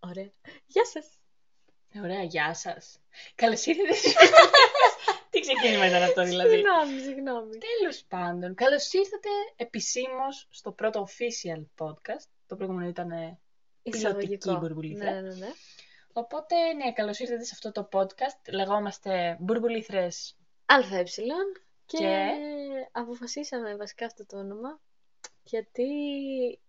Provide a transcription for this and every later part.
Ωραία. Γεια σας. Ωραία, γεια σας. Καλώς ήρθατε. Τι ξεκίνημα ήταν αυτό δηλαδή; Συγγνώμη, συγγνώμη. Τέλος πάντων, καλώς ήρθατε επισήμως στο πρώτο official podcast. Το προηγούμενο ήταν ε, πιλωτική Εισαγωγικό. μπουρμπουλήθρα. Ναι, ναι, ναι. Οπότε, ναι, καλώς ήρθατε σε αυτό το podcast. Λεγόμαστε μπουρμπουλήθρες. ΑΕ και, Και; αποφασίσαμε βασικά αυτό το όνομα γιατί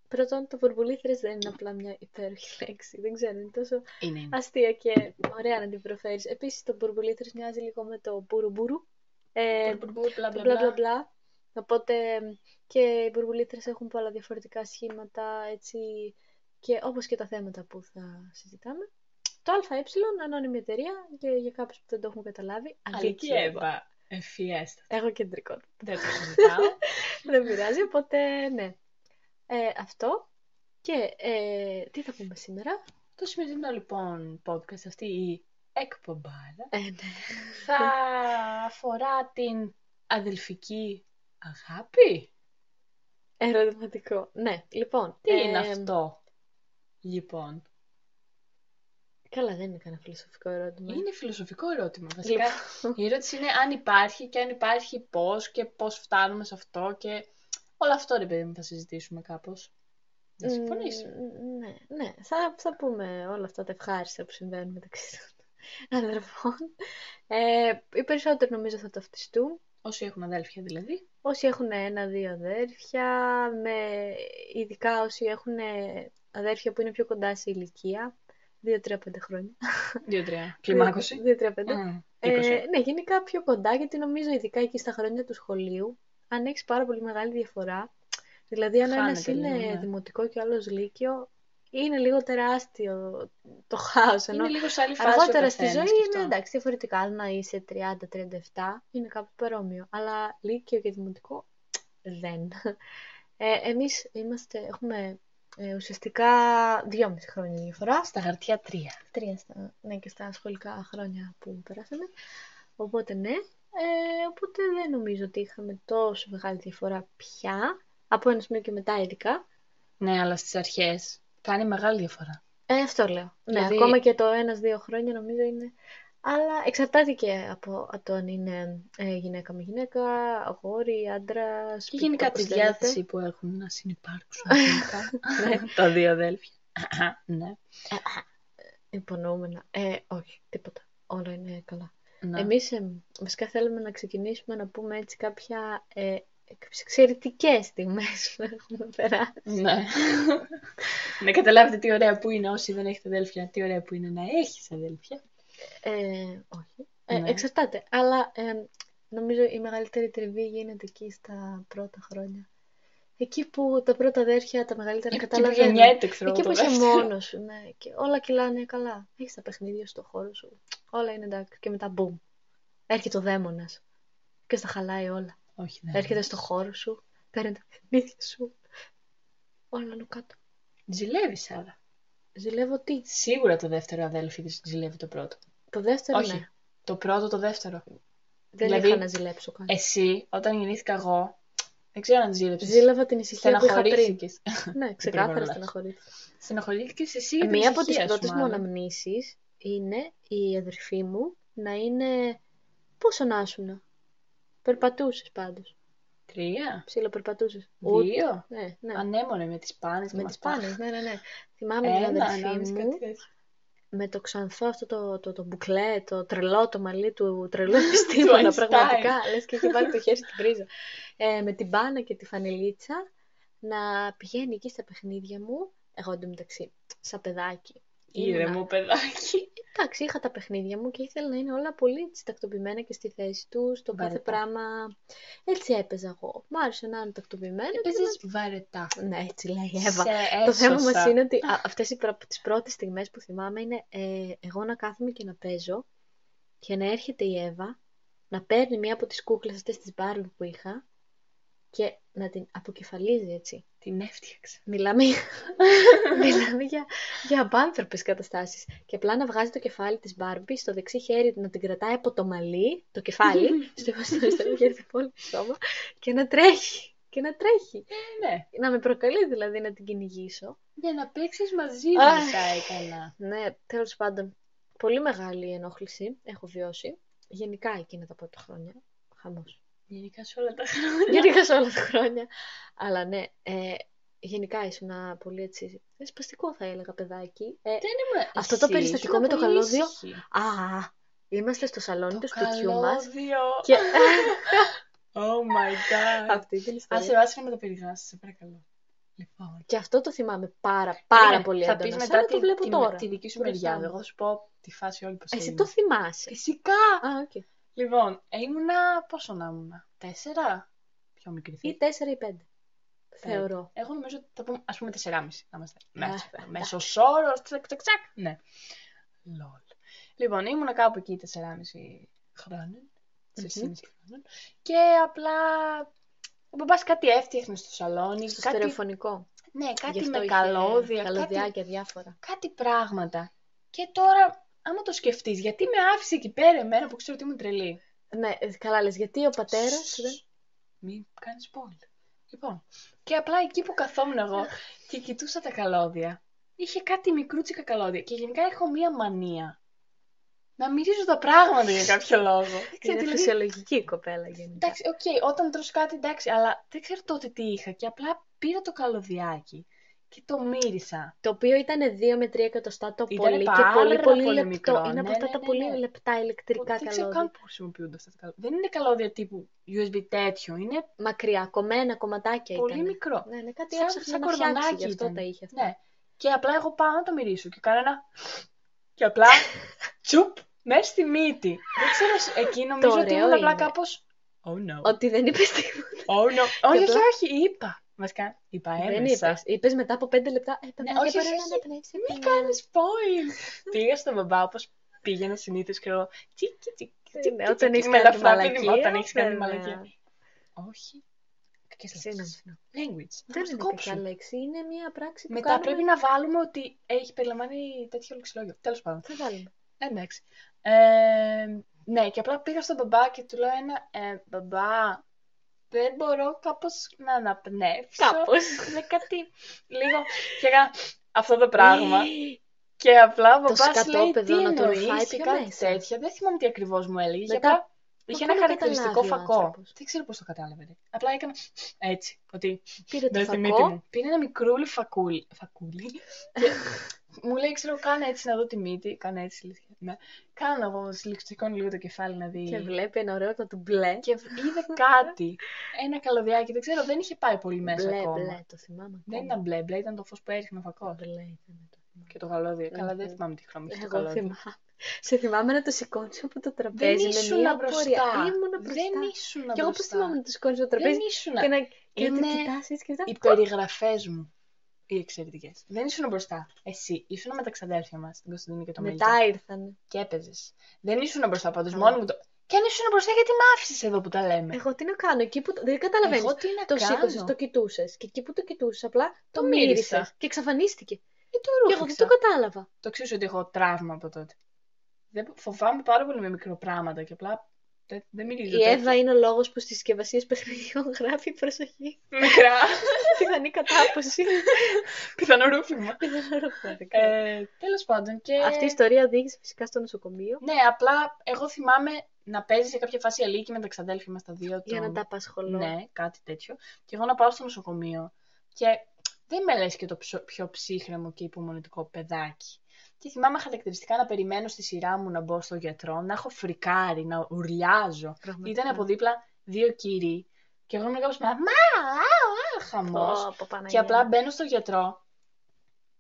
πρώτον το βουρμπουλήθρες δεν είναι απλά μια υπέροχη λέξη. Δεν ξέρω, είναι τόσο Είναι, είναι. αστεία και ωραία να την προφέρεις. Επίσης το μπουρμπουλήθρες μοιάζει λίγο με το μπουρουμπουρου. Ε, Μπουρμπουλ, μπλα, το μπλα, μπλα μπλα μπλα. μπλα. Οπότε και οι μπουρμπουλήθρες έχουν πολλά διαφορετικά σχήματα έτσι και όπως και τα θέματα που θα συζητάμε. Το ΑΕ, ανώνυμη εταιρεία και για κάποιους που δεν το έχουν καταλάβει, Αλική Εύα. Εφιέστα. Έχω κεντρικό. Δεν το συζητάω. δεν πειράζει, οπότε ναι. Ε, αυτό. Και ε, τι θα πούμε σήμερα; το σημερινό λοιπόν podcast, αυτή η εκπομπάδα, Ε, ναι. θα αφορά την αδελφική αγάπη. Ερωτηματικό. Ναι, λοιπόν. Τι ε, είναι αυτό, λοιπόν; Καλά, δεν είναι κανένα φιλοσοφικό ερώτημα. Είναι φιλοσοφικό ερώτημα. Βασικά, Λοιπόν, η ερώτηση είναι αν υπάρχει και αν υπάρχει πώς και πώς φτάνουμε σε αυτό και όλο αυτό ρε παιδί μου θα συζητήσουμε κάπως. Δεν συμφωνείς. μ, Ναι, ναι. Θα, θα πούμε όλα αυτά τα ευχάριστα που συμβαίνουν μεταξύ των αδερφών. Ε, οι περισσότεροι νομίζω θα ταυτιστούν. Όσοι έχουν αδέλφια δηλαδή. Όσοι έχουν ένα-δύο αδέρφια, με, ειδικά όσοι έχουν αδέρφια που είναι πιο κοντά σε ηλικία, 2-3-5 χρόνια. Δύο-τρία. Κλιμάκωση. 2-3-5. Μμ, Ε, είκοσι. ναι, γενικά πιο κοντά, γιατί νομίζω ειδικά εκεί στα χρόνια του σχολείου, αν έχεις πάρα πολύ μεγάλη διαφορά, δηλαδή αν ένα Χάνεται είναι λίγο, ναι. δημοτικό και ο άλλος λύκειο, είναι λίγο τεράστιο το χάος. Ενώ Είναι λίγο σε άλλη φάση ο αργότερα στη ζωή καθένας και αυτό. είναι εντάξει διαφορετικά. Αν να είσαι 30-37 είναι κάπου παρόμοιο. Αλλά λύκειο και δημοτικό δεν. Ε, εμείς είμαστε, έχουμε ε, ουσιαστικά δυόμιση χρόνια διαφορά. Στα χαρτιά τρία. Τρία στα, ναι, και στα σχολικά χρόνια που περάσαμε. Οπότε ναι. Ε, οπότε δεν νομίζω ότι είχαμε τόσο μεγάλη διαφορά πια. Από ένα σημείο και μετά ειδικά. Ναι, αλλά στις αρχές κάνει μεγάλη διαφορά. Ε, αυτό λέω. Ναι, Δηλαδή- ακόμα και το ένα-δύο χρόνια νομίζω είναι. Αλλά εξαρτάται και από το αν είναι ε, γυναίκα με γυναίκα, αγόρι, άντρα. Και γενικά τη διάθεση που έχουν να συνεπάρξουν γενικά. Τα δύο αδέλφια. ναι. Υπονοούμενα. Ε, όχι, τίποτα. Όλα είναι καλά. ναι. Εμείς ε, βασικά θέλουμε να ξεκινήσουμε να πούμε έτσι κάποια ε, κάποιες εξαιρετικές στιγμές που έχουμε περάσει. Ναι. να καταλάβετε τι ωραία που είναι όσοι δεν έχετε αδέλφια. Τι ωραία που είναι να έχεις αδέλφια. Ε, όχι. Ε, Ναι. Εξαρτάται. Αλλά ε, νομίζω η μεγαλύτερη τριβή γίνεται εκεί στα πρώτα χρόνια. Εκεί που τα πρώτα αδέρφια, τα μεγαλύτερα Εκεί που καταλαβαίνουν. γεννιέται, ξέρω Εκεί εγώ, που το είσαι δεύτερο. μόνος σου, ναι. Και όλα κυλάνε καλά. Έχεις τα παιχνίδια στο χώρο σου. Όλα είναι εντάξει. Και μετά μπουμ. Έρχεται ο δαίμονας. Και στα χαλάει όλα. Όχι, δεν. Έρχεται στο χώρο σου. Παίρνει τα παιχνίδια σου. Όλα είναι κάτω. Ζηλεύεις, άρα. Ζηλεύω τι; Σίγουρα το δεύτερο αδέλφι της ζηλεύει το πρώτο. Το δεύτερο Όχι. ναι. Το πρώτο, το δεύτερο. Δεν Δηλαδή, είχα να ζηλέψω καν. Εσύ, όταν γεννήθηκα εγώ, δεν ξέρω αν ζήλεψες. Ζήλευα την ησυχία που είχα πριν. Στεναχωρήθηκες. Ναι, ξεκάθαρα Υπερβολάς. στεναχωρήθηκα. Στεναχωρήθηκες εσύ για την Μία από τις ησυχία σου, πρώτες μου μάλλον. αναμνήσεις είναι η αδερφή μου να είναι... Πόσο να ήσουν. Περπατούσες πάντως. Τρία. Ψιλοπερπατούσες. Δύο. Ναι, ναι. Ανέμονε με τις πάνες. και Με μας τις πάνες, ναι, ναι, ναι. Θυμάμαι Ένα, την αδερφή ανάμιση, μου κάτι τέτοιο. Με το ξανθό αυτό το, το, το μπουκλέ, το τρελό, το μαλλί του τρελού επιστήμονα, Einstein. πραγματικά. Λες και έχει βάλει το χέρι στην πρίζα. Ε, με την μπάνα και τη φανελίτσα να πηγαίνει εκεί στα παιχνίδια μου. Εγώ εντωμεταξύ, σαν παιδάκι. ήμουνα- Ήρεμο παιδάκι. Εντάξει, είχα τα παιχνίδια μου και ήθελα να είναι όλα πολύ έτσι τακτοποιημένα και στη θέση τους, το κάθε Βαρετά. πράγμα. Έτσι έπαιζα εγώ. Μ' άρεσε να είναι τακτοποιημένο. και Έπαιζες βαρετά. να- Ναι, έτσι λέει η Εύα. Σε Το θέμα έσωσα. μας είναι ότι α, αυτές οι προ... τις πρώτες στιγμές που θυμάμαι είναι ε, εγώ να κάθομαι και να παίζω και να έρχεται η Εύα να παίρνει μία από τις κούκλες αυτές τις Barbie που είχα και να την αποκεφαλίζει έτσι. Την έφτιαξα. Μιλάμε, για- μιλάμε για, για απάνθρωπες καταστάσεις. Και απλά να βγάζει το κεφάλι της Μπάρμπι στο δεξί χέρι, να την κρατάει από το μαλλί, το κεφάλι, στο στο αριστερό χέρι του υπόλοιπο σώμα και να τρέχει. Και να τρέχει. Ναι. Να με προκαλεί δηλαδή να την κυνηγήσω. Για να παίξεις μαζί μου Αχ. θα έκανα. Ναι, τέλος πάντων, πολύ μεγάλη ενόχληση έχω βιώσει. Γενικά εκείνα τα πρώτα χρόνια. Χαμός. Γενικά σε όλα τα χρόνια. Γενικά σε όλα τα χρόνια. Αλλά ναι, ε, γενικά ήσουν πολύ έτσι. ε, Σπαστικό θα έλεγα παιδάκι. Ε, Δεν ήμουν. Αυτό το Εσύ περιστατικό ήσουν με το πολύ καλώδιο. ήσυχη. α, είμαστε στο σαλόνι Το του σπιτιού μας. καλώδιο. Και... Oh my god. Αυτή την Άσε ιστορία. βάσει να με το περιγράσεις, σε παρακαλώ. Λοιπόν. Και αυτό το θυμάμαι πάρα, πάρα Περίμενε, πολύ θα έντονα. πεις Σαν μετά να το τη, βλέπω τη, τώρα. τη δική σου μπροστά μεριά. μου. Εγώ θα σου πω τη φάση όλη πως Εσύ έγινε. το θυμάσαι. Φυσικά. Α, οκ. Λοιπόν, ήμουνα, πόσο να ήμουνα, τέσσερα, πιο μικρή θα Ή τέσσερα ή πέντε. Θεωρώ. Εγώ νομίζω ότι θα πούμε, ας πούμε, 4,5 να είμαστε. Μέσα. εντάξει. Μέσος όρος, τσακ, τσακ, τσακ. Ναι. Lol. Λοιπόν, ήμουνα κάπου εκεί 4,5 χρόνων. 4,5 χρόνων. Και απλά ο μπαμπάς κάτι έφτιαχνε στο σαλόνι. Στο κάτι... στερεοφωνικό. Ναι, Γι' κάτι αυτό με είχε καλώδια, κάτι, Καλωδιάκια διάφορα. κάτι πράγματα. Και τώρα, άμα το σκεφτείς, γιατί με άφησε εκεί πέρα εμένα που ξέρω ότι ήμουν τρελή; Ναι, ε, καλά λες, γιατί ο πατέρας δεν... Μην κάνεις spoil. Λοιπόν, και απλά εκεί που καθόμουν εγώ και κοιτούσα τα καλώδια, είχε κάτι μικρούτσικα καλώδια. Και γενικά έχω μία μανία. Να μυρίζω τα πράγματα για κάποιο λόγο. Δεν ξέρω, Είναι δηλαδή, φυσιολογική η κοπέλα γενικά. εντάξει, οκ, όταν τρως κάτι εντάξει, αλλά δεν ξέρω τότε τι είχα. Και απλά πήρα το καλωδιάκι και το μύρισα; Το οποίο ήταν 2 με 3 εκατοστά το Ήτανε πολύ και πάρα πολύ πολύ, πολύ λεπτό. μικρό. Είναι από Ναι, αυτά ναι, τα ναι, πολύ ναι. λεπτά ηλεκτρικά δεν ξέρω καν καλώδια. που χρησιμοποιούνται αυτά τα καλώδια. Δεν είναι καλώδια τύπου USB τέτοιο. Είναι Μακριά, κομμένα κομματάκια πολύ ήταν. μικρό. Ναι, ναι, κάτι Σαν- έψαχνε σαν να φτιάξει, κορδονάκι γι' αυτό ήταν. τα είχε αυτά. Ναι. Και απλά εγώ πάω να το μυρίσω και κάνω ένα. Και απλά τσουπ μέσα στη μύτη. Δεν ξέρω, εκεί νομίζω ότι ωραίο ήμουν απλά είναι. κάπως. Oh no. Ότι δεν είπε τίποτα. Oh no. Όχι, όχι, απλά- όχι, είπα. Βασικά, είπα Δεν έμεσα. είπες. Είπες μετά από 5 λεπτά. Ε, παιδιά, Ναι, όχι, μπορεί όχι, να όχι. αναπνεύσει. Μην κάνεις spoil. Πήγα στον μπαμπά όπως πήγαινα συνήθως και εγώ. Τσίκι, τσίκι, τσίκι, Ναι, όταν τσίκι, έχεις με κάνει ελαφρά μαλακία, μήνυμα, Όταν έχεις κάνει ναι. μαλακία. Όχι. Κακές Συγγνώμη, λέξεις. συγγνώμη. Language. Θα Δεν μας το είναι κόψουν. κακιά λέξη. Είναι μια πράξη που Μετά κάνουμε... πρέπει να βάλουμε ότι έχει περιλαμβάνει τέτοιο λεξιλόγιο. Τέλος πάντων. Θα βάλουμε. Εντάξει. Ε, ναι, και απλά πήγα στον μπαμπά και του λέω ένα ε, μπαμπά, δεν μπορώ κάπως να αναπνεύσω. Κάπως. Με κάτι λίγο. Και έκανα αυτό το πράγμα. Και απλά ο Το μπαμπάς λέει σκατόπεδο τι να το εννοείς φάει και πιο κάτι μέσα. τέτοια. Δεν θυμάμαι τι ακριβώς μου έλεγε. Και Μετά, απλά είχε ένα μπορεί να χαρακτηριστικό καταλάβει ο φακό. άνθρωπος. Δεν ξέρω πώς το κατάλαβε. ρε. Απλά έκανα έτσι. Ότι Πήρε το μέσα στη μύτη φακό. μου. Πήρε ένα μικρούλι φακούλι. φακούλι και μου λέει, ξέρω, κάνε έτσι να δω τη μύτη. Κάνε έτσι, λέει. Ναι. Κάνω εγώ, σηκώνει λίγο το κεφάλι να δει. Και βλέπει ένα ωραίο του μπλε. Και είδε κάτι. Ένα καλωδιάκι. Δεν ξέρω, δεν είχε πάει πολύ μέσα Μπλε, ακόμα. μπλε, το θυμάμαι. Δεν ακόμα. ήταν μπλε, μπλε ήταν το φως που έριχνε ο φακός. Μπλε ήταν το θυμάμαι. Και το καλώδιο. Καλά, δεν Μμμ. θυμάμαι τι χρώμα είχε το Εγώ καλώδιο. θυμάμαι. Σε θυμάμαι να το σηκώνεις από το Δεν τραπέζι με ήσουν μία μπροστά. πορεία. Ήμουνα μπροστά. Δεν ήσουν Και εγώ πώς μπροστά. θυμάμαι να το σηκώνεις στο Δεν τραπέζι ήσουν. και να, και να το Είναι κοιτάσει έτσι και μετά. Οι περιγραφές μου. Οι εξαιρετικές. Δεν ήσουν μπροστά. Εσύ ήσουν με τα ξαδέρφια μας, την Κωνσταντίνη και το Μέλικο. Μετά ήρθαν. Και έπαιζες. Δεν ήσουν μπροστά πάντως. Καλά. Μόνο μου το. Και αν ήσουν μπροστά, γιατί με άφησες εδώ που τα λέμε; Εγώ τι να κάνω, εκεί που. το- Δεν καταλαβαίνεις. Εγώ τι να Το κάνω; σήκωσε, το κοιτούσες. Και εκεί που το κοιτούσες, απλά το, Το μύρισες. μύρισα. Και εξαφανίστηκε. Ή το Και εγώ δεν ρούφηξα. το κατάλαβα. Το ξέρω ότι έχω τραύμα από τότε. Δεν φοβάμαι πάρα πολύ με μικρό πράγματα και απλά δεν, δεν μυρίζω. Η τέτοια. Εύα είναι ο λόγος που στις συσκευασίες παιχνιδιών γράφει προσοχή. Μικρά. Πιθανή κατάποση. Πιθανό ρούφημα. ε, ε, Τέλος πάντων. Και... Αυτή η ιστορία οδήγησε φυσικά στο νοσοκομείο Ναι, απλά εγώ θυμάμαι να παίζει σε κάποια φάση αλήκη με τα ξαδέλφια μας τα δύο. για το- να τα απασχολώ. Ναι, κάτι τέτοιο. Και εγώ να πάω στο νοσοκομείο. Και δεν με λες και το πιο, πιο ψύχρεμο και υπομονετικό παιδάκι. Και θυμάμαι χαρακτηριστικά να περιμένω στη σειρά μου να μπω στο γιατρό, να έχω φρικάρει, να ουρλιάζω. Πραγματικά. Ήταν από δίπλα δύο κύριοι. Και εγώ ήμουν κάπως μα, μα, α, α, χαμός. Πω, πω, Παναγία Και απλά μου. μπαίνω στο γιατρό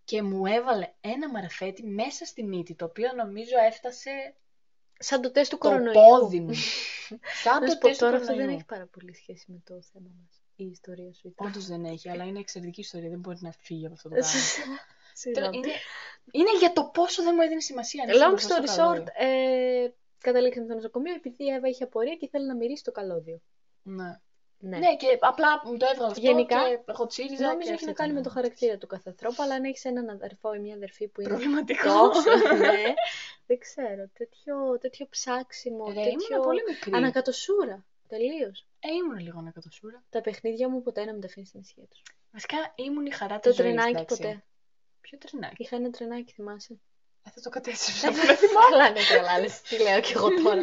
και μου έβαλε ένα μαραφέτη μέσα στη μύτη, το οποίο νομίζω έφτασε Σαν το τεστ του το κορονοϊού. πόδι μου. Σαν Να το σου πω τεστ του τώρα αυτό δεν κορονοϊού. έχει πάρα πολύ σχέση με το θέμα μας. Η ιστορία σου ήταν. Όντως δεν έχει, αλλά είναι εξαιρετική ιστορία. Δεν μπορεί να φύγει από αυτό το πράγμα. Τώρα, Συγγνώμη. είναι, είναι για το πόσο δεν μου έδινε σημασία. αν ήσουν Long μπροστά story στο short, καλώδιο. ε, καταλήξαμε στο νοσοκομείο επειδή η Εύα είχε απορία και ήθελε να μυρίσει το καλώδιο. Ναι. Ναι. Ναι, και απλά μου το έβγαλε αυτό Γενικά, και εγώ τσίριζα Νομίζω και έχει να αυτό κάνει με ήταν. το χαρακτήρα του κάθε ανθρώπου, αλλά αν έχεις έναν αδερφό ή μια αδερφή που είναι Προβληματικό. τόσο, ναι, δεν ξέρω, τέτοιο, τέτοιο ψάξιμο, Ρε, τέτοιο ήμουν πολύ μικρή. ανακατοσούρα, τελείως. Ε, ήμουν λίγο ανακατοσούρα. Τα παιχνίδια μου ποτέ να μην τα αφήνεις στην ισχύ τους. Βασικά ήμουν η χαρά Το της ζωής, τρενάκι εντάξει. ποτέ. Ποιο τρενάκι; Είχα ένα τρενάκι, θυμάσαι. Ε, θα το κατέστρεψα. δεν θυμάμαι. Καλά, ναι, καλά, λες, τι λέω κι εγώ τώρα.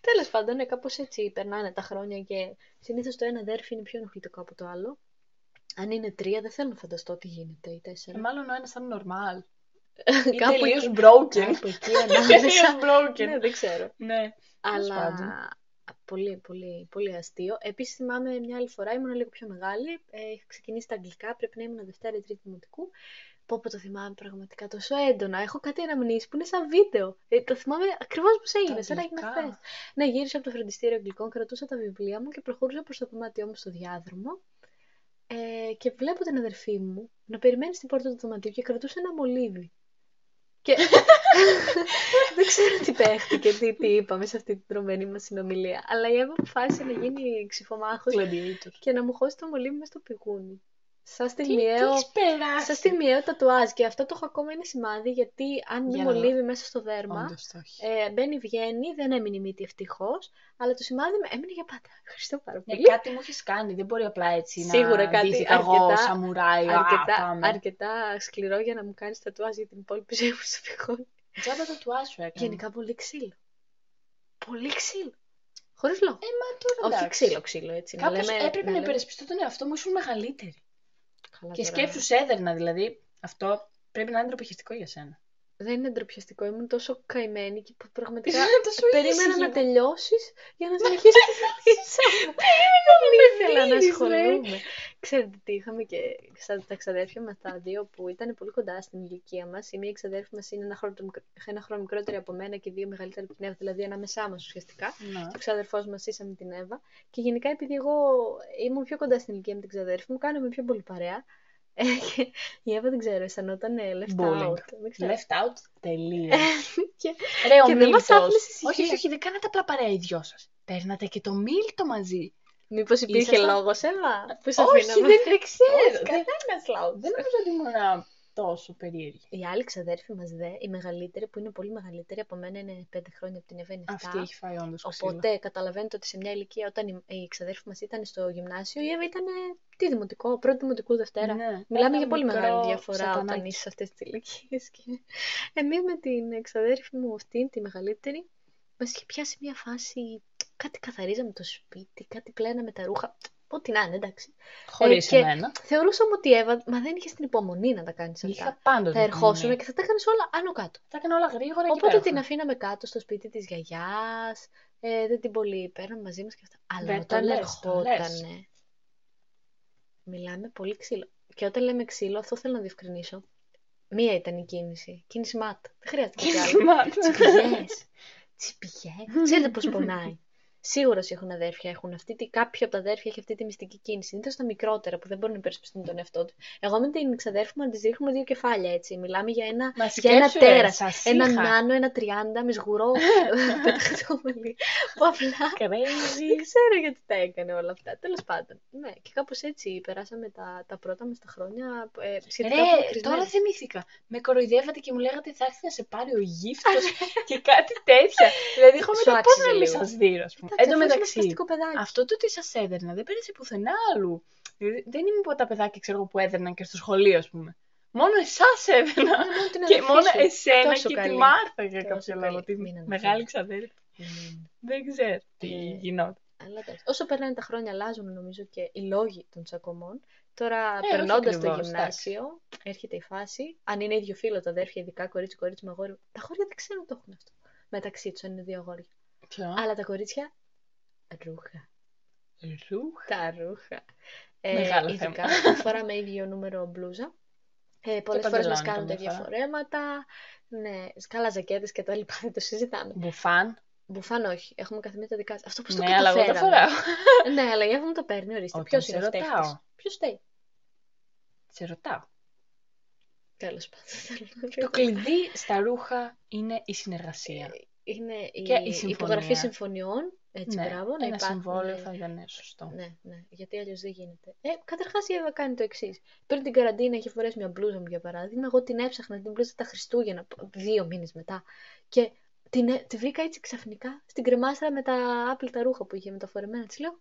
Τέλος πάντων, ναι, κάπως έτσι περνάνε τα χρόνια και συνήθως το ένα αδέρφι είναι πιο ενοχλητικό από το άλλο. Αν είναι τρία, δεν θέλω να φανταστώ τι γίνεται, ή Ε, τέσσερα. μάλλον ο ένας ήταν normal. Ή Κάπου τελείως εκεί- broken. Κάπου εκεί Τελείως ανάμεσα. broken. ναι, δεν ξέρω. Ναι. Αλλά πάντων. πολύ, πολύ, πολύ αστείο. Επίσης, θυμάμαι μια άλλη φορά, ήμουν λίγο πιο μεγάλη. Ε, είχα ξεκινήσει τα αγγλικά, πρέπει να ήμουν Δευτέρα ή Τρίτη Δημοτικού. Πω, πω το θυμάμαι πραγματικά τόσο έντονα. Έχω κάτι αναμνήσεις που είναι σαν βίντεο. Ε, το θυμάμαι ακριβώς πώς έγινε, σαν να έγινε αγγλικά. χθες. Ναι, γύρισα από το φροντιστήριο αγγλικών, κρατούσα τα βιβλία μου και προχωρούσα προς το δωμάτιό μου στο διάδρομο. Ε, και βλέπω την αδερφή μου να περιμένει στην πόρτα του δωματίου και κρατούσε ένα μολύβι. Και δεν ξέρω τι παίχτηκε, τι, τι είπαμε σε αυτή την τρομένη μας συνομιλία. Αλλά η Εύα αποφάσισε να γίνει ξυφομάχος Gladiator. και να μου χώσει το μολύβι μες στο πηγούνι. Σαν Τι, τι στιγμιαίο, έχεις περάσει; σαν στιγμιαίο τατουάζ. Και αυτό το έχω ακόμα είναι σημάδι γιατί αν μπει Για να δω. μολύβι μέσα στο δέρμα, Όντως το έχει. ε, μπαίνει, βγαίνει, δεν έμεινε η μύτη ευτυχώς, αλλά το σημάδι με- έμεινε για πάντα. Ευχαριστώ πάρα Ναι, πολύ. κάτι μου έχεις κάνει. Δεν μπορεί απλά έτσι Σίγουρα να κάτι ντύθηκα εγώ αρκετά- σαμουράι. Α, αρκετά, πάμε. αρκετά σκληρό για να μου κάνεις τατουάζ για την υπόλοιπη ζωή μου στο πηγούνι. Τζάμπα το τουά σου έκανε. Γενικά πολύ ξύλο. Πολύ ξύλο. Χωρίς λόγο. Ε, μα τώρα Όχι εντάξει. ξύλο, ξύλο έτσι. Κάπως λέμε- έπρεπε να λέμε- υπερασπιστώ τον εαυτό μου, ήσουν μεγαλύτερη. Καλά Και τώρα. σκέψους σε έδερνα δηλαδή. Αυτό πρέπει να είναι ντροπιαστικό για σένα. Δεν είναι ντροπιαστικό, ήμουν τόσο καημένη και που πραγματικά Ήσουν τόσο περίμενα ήσυχη. να τελειώσεις για να συνεχίσεις τη δουλίτσα μου. Δεν ήθελα να δίνεις, ασχολούμαι. Ξέρετε τι, είχαμε και στα, τα ξαδέρφια μας τα δύο που ήταν πολύ κοντά στην ηλικία μας. Η μία ξαδέρφη μας είναι ένα χρόνο, το μικρο- ένα χρόνο μικρότερη από μένα και δύο μεγαλύτερη από την Εύα, δηλαδή ανάμεσά μας ουσιαστικά. Να. Και ο ξαδερφό μας ήσαμε την Εύα. Και γενικά επειδή εγώ ήμουν πιο κοντά στην ηλικία με την ξαδέρφη μου, κάναμε πιο πολύ παρέα. Ε, και η Εύα δεν ξέρω, αισθανόταν ε, left Bullying. out. Δεν ξέρω. Left out, τελείως. Και- Ρε, ο και δεν μας Μίλτος. άφηνε ησυχία. Όχι, όχι, όχι, δεν κάνατε απλά παρέα οι δυο σας. Παίρνατε και το Μίλτο μαζί. Μήπως υπήρχε Ήσασταν- λόγος, Εύα, που σε Όχι, αφήναμε. δεν δεν ξέρω. Όχι, Δεν- κανένας λόγος. Δεν νομίζω ότι ήμουν τόσο περίεργη. Η άλλη ξαδέρφη μας δε, η μεγαλύτερη, που είναι πολύ μεγαλύτερη από μένα, είναι 5 χρόνια από την Εύα, είναι 7. Αυτή έχει φάει όντως ξύλο. Οπότε καταλαβαίνετε ότι σε μια ηλικία όταν η, η ξαδέρφη μας ήταν στο γυμνάσιο, η Εύα ήταν τι δημοτικό, πρώτη δημοτικού Δευτέρα. Ναι, Μιλάμε ένα για πολύ μικρό μεγάλη διαφορά σατανάκι. όταν είσαι σε αυτές τις ηλικίες. Και... Εμείς με την ξαδέρφη μου αυτή, τη μεγαλύτερη, μας είχε πιάσει μια φάση. Κάτι καθαρίζαμε το σπίτι, κάτι πλέναμε τα ρούχα. Ό,τι να είναι, εντάξει. Χωρίς Ε, και εμένα. Θεωρούσαμε ότι η Εύα, μα δεν είχε την υπομονή να τα κάνει αυτά. Είχα πάντοτε. Θα ερχόσουν υπομονή. και θα τα έκανες όλα άνω κάτω. Τα έκανα όλα γρήγορα και Οπότε την υπέροχα. αφήναμε κάτω στο σπίτι της γιαγιάς. Ε, δεν την πολύ παίρναμε μαζί μας και αυτά. Αλλά Δεν το όταν λες, το ερχότανε. Μιλάμε πολύ ξύλο. Και όταν λέμε ξύλο, αυτό θέλω να διευκρινίσω. Μία ήταν η κίνηση. Κίνηση ματ. Δεν χρειάζεται κάτι άλλο. Τσιπιές. Τσιπιές. Ξέρετε πώς πονάει. Σίγουρα όσοι έχουν αδέρφια έχουν αυτή τη. Κάποιο από τα αδέρφια έχει αυτή τη μυστική κίνηση. Είναι τα μικρότερα που δεν μπορούν να υπερασπιστούν τον εαυτό του. Εγώ με την ξαδέρφη μου της δείχνουμε δύο κεφάλια έτσι. Μιλάμε για ένα, Μα για ένα σκέψου, ρε, τέρας. σας Ένα είχα. νάνο, ένα τριάντα με σγουρό πεταχτόμελι. Που απλά δεν Crazy. ξέρω γιατί τα έκανε όλα αυτά. Τέλος πάντων. Ναι, και κάπως έτσι περάσαμε τα, τα πρώτα μας τα χρόνια ε, σχετικά Ρε, απομακρυσμένοι. τώρα θυμήθηκα. Με κοροϊδεύατε και μου λέγατε θα έρθει να σε πάρει ο γύφτος και κάτι τέτοια. δηλαδή, έχω Σου μετά πώς άξιζε να μην λίγο. σας δίνω, ας πούμε. Εντάξει, Εν τω αφού είσαι μεταξύ, πλαστικό παιδάκι. αυτό το ότι σας έδερνα δεν πέρασε πουθενά αλλού. Δηλαδή, δεν είμαι από τα παιδάκια ξέρω, εγώ, που έδερναν και στο σχολείο, ας πούμε. Μόνο εσάς έδερνα. Ναι, μόνο την και αδερφή μόνο σου. εσένα Τόσο και καλή. τη Μάρθα για Τόσο κάποιο καλή. λόγο. Τη Μην αναφέρεις. μεγάλη ξαδέρφη. Μμμ. Δεν ξέρω τι Ε, γινόταν. Αλλά εντάξει. Όσο περνάνε τα χρόνια, αλλάζουν νομίζω και οι λόγοι των τσακωμών. Τώρα, όχι περνώντας το ακριβώς, γυμνάσιο, έρχεται η φάση. Αν είναι ίδιο φίλο τα αδέρφια, ειδικά κορίτσι, κορίτσι με αγόρι. Τα αγόρια δεν ξέρουν το έχουν αυτό. Μεταξύ τους, αν είναι δύο αγόρια. Ποιο; Αλλά τα κορίτσια. Ρούχα. Ρούχα. Τα ρούχα. Ε, Μεγάλο ειδικά, φοράμε ίδιο νούμερο μπλούζα. Ε, Πολλές φορές μας παντελόνι κάνουν τα καμιά ίδια φορά. φορέματα. Ναι, σκάλα ζακέτες και τα λοιπά. Δεν το συζητάμε. Μπουφάν. Μπουφάν όχι. Έχουμε καθημερινά τα δικά σα. Αυτό πώ το Ναι, αλλά εγώ τα καταφέραμε. φοράω. ναι, αλλά η Εύα μου το παίρνει, ορίστε. Όταν Ποιος σε είναι ο φταίχτης; ρωτάω. Ποιος φταίει; Σε ρωτάω. Τέλος πάντων. Το κλειδί στα ρούχα είναι η συνεργασία. Είναι η, Και η η συμφωνία. υπογραφή συμφωνιών Έτσι, ναι, μπράβο, να ένα υπάρχουν, συμβόλαιο ε, θα ήταν σωστό. Ναι, ναι, γιατί αλλιώς δεν γίνεται. Ε, Καταρχάς η Εύα κάνει το εξής. Πριν την καραντίνα είχε φορέσει μια μπλούζα μου για παράδειγμα. Εγώ την έψαχνα την μπλούζα τα Χριστούγεννα, δύο μήνες μετά. Και την, ε- τη βρήκα έτσι ξαφνικά στην κρεμάστρα με τα άπλυτα ρούχα που είχε μεταφορεμένα. Της λέω,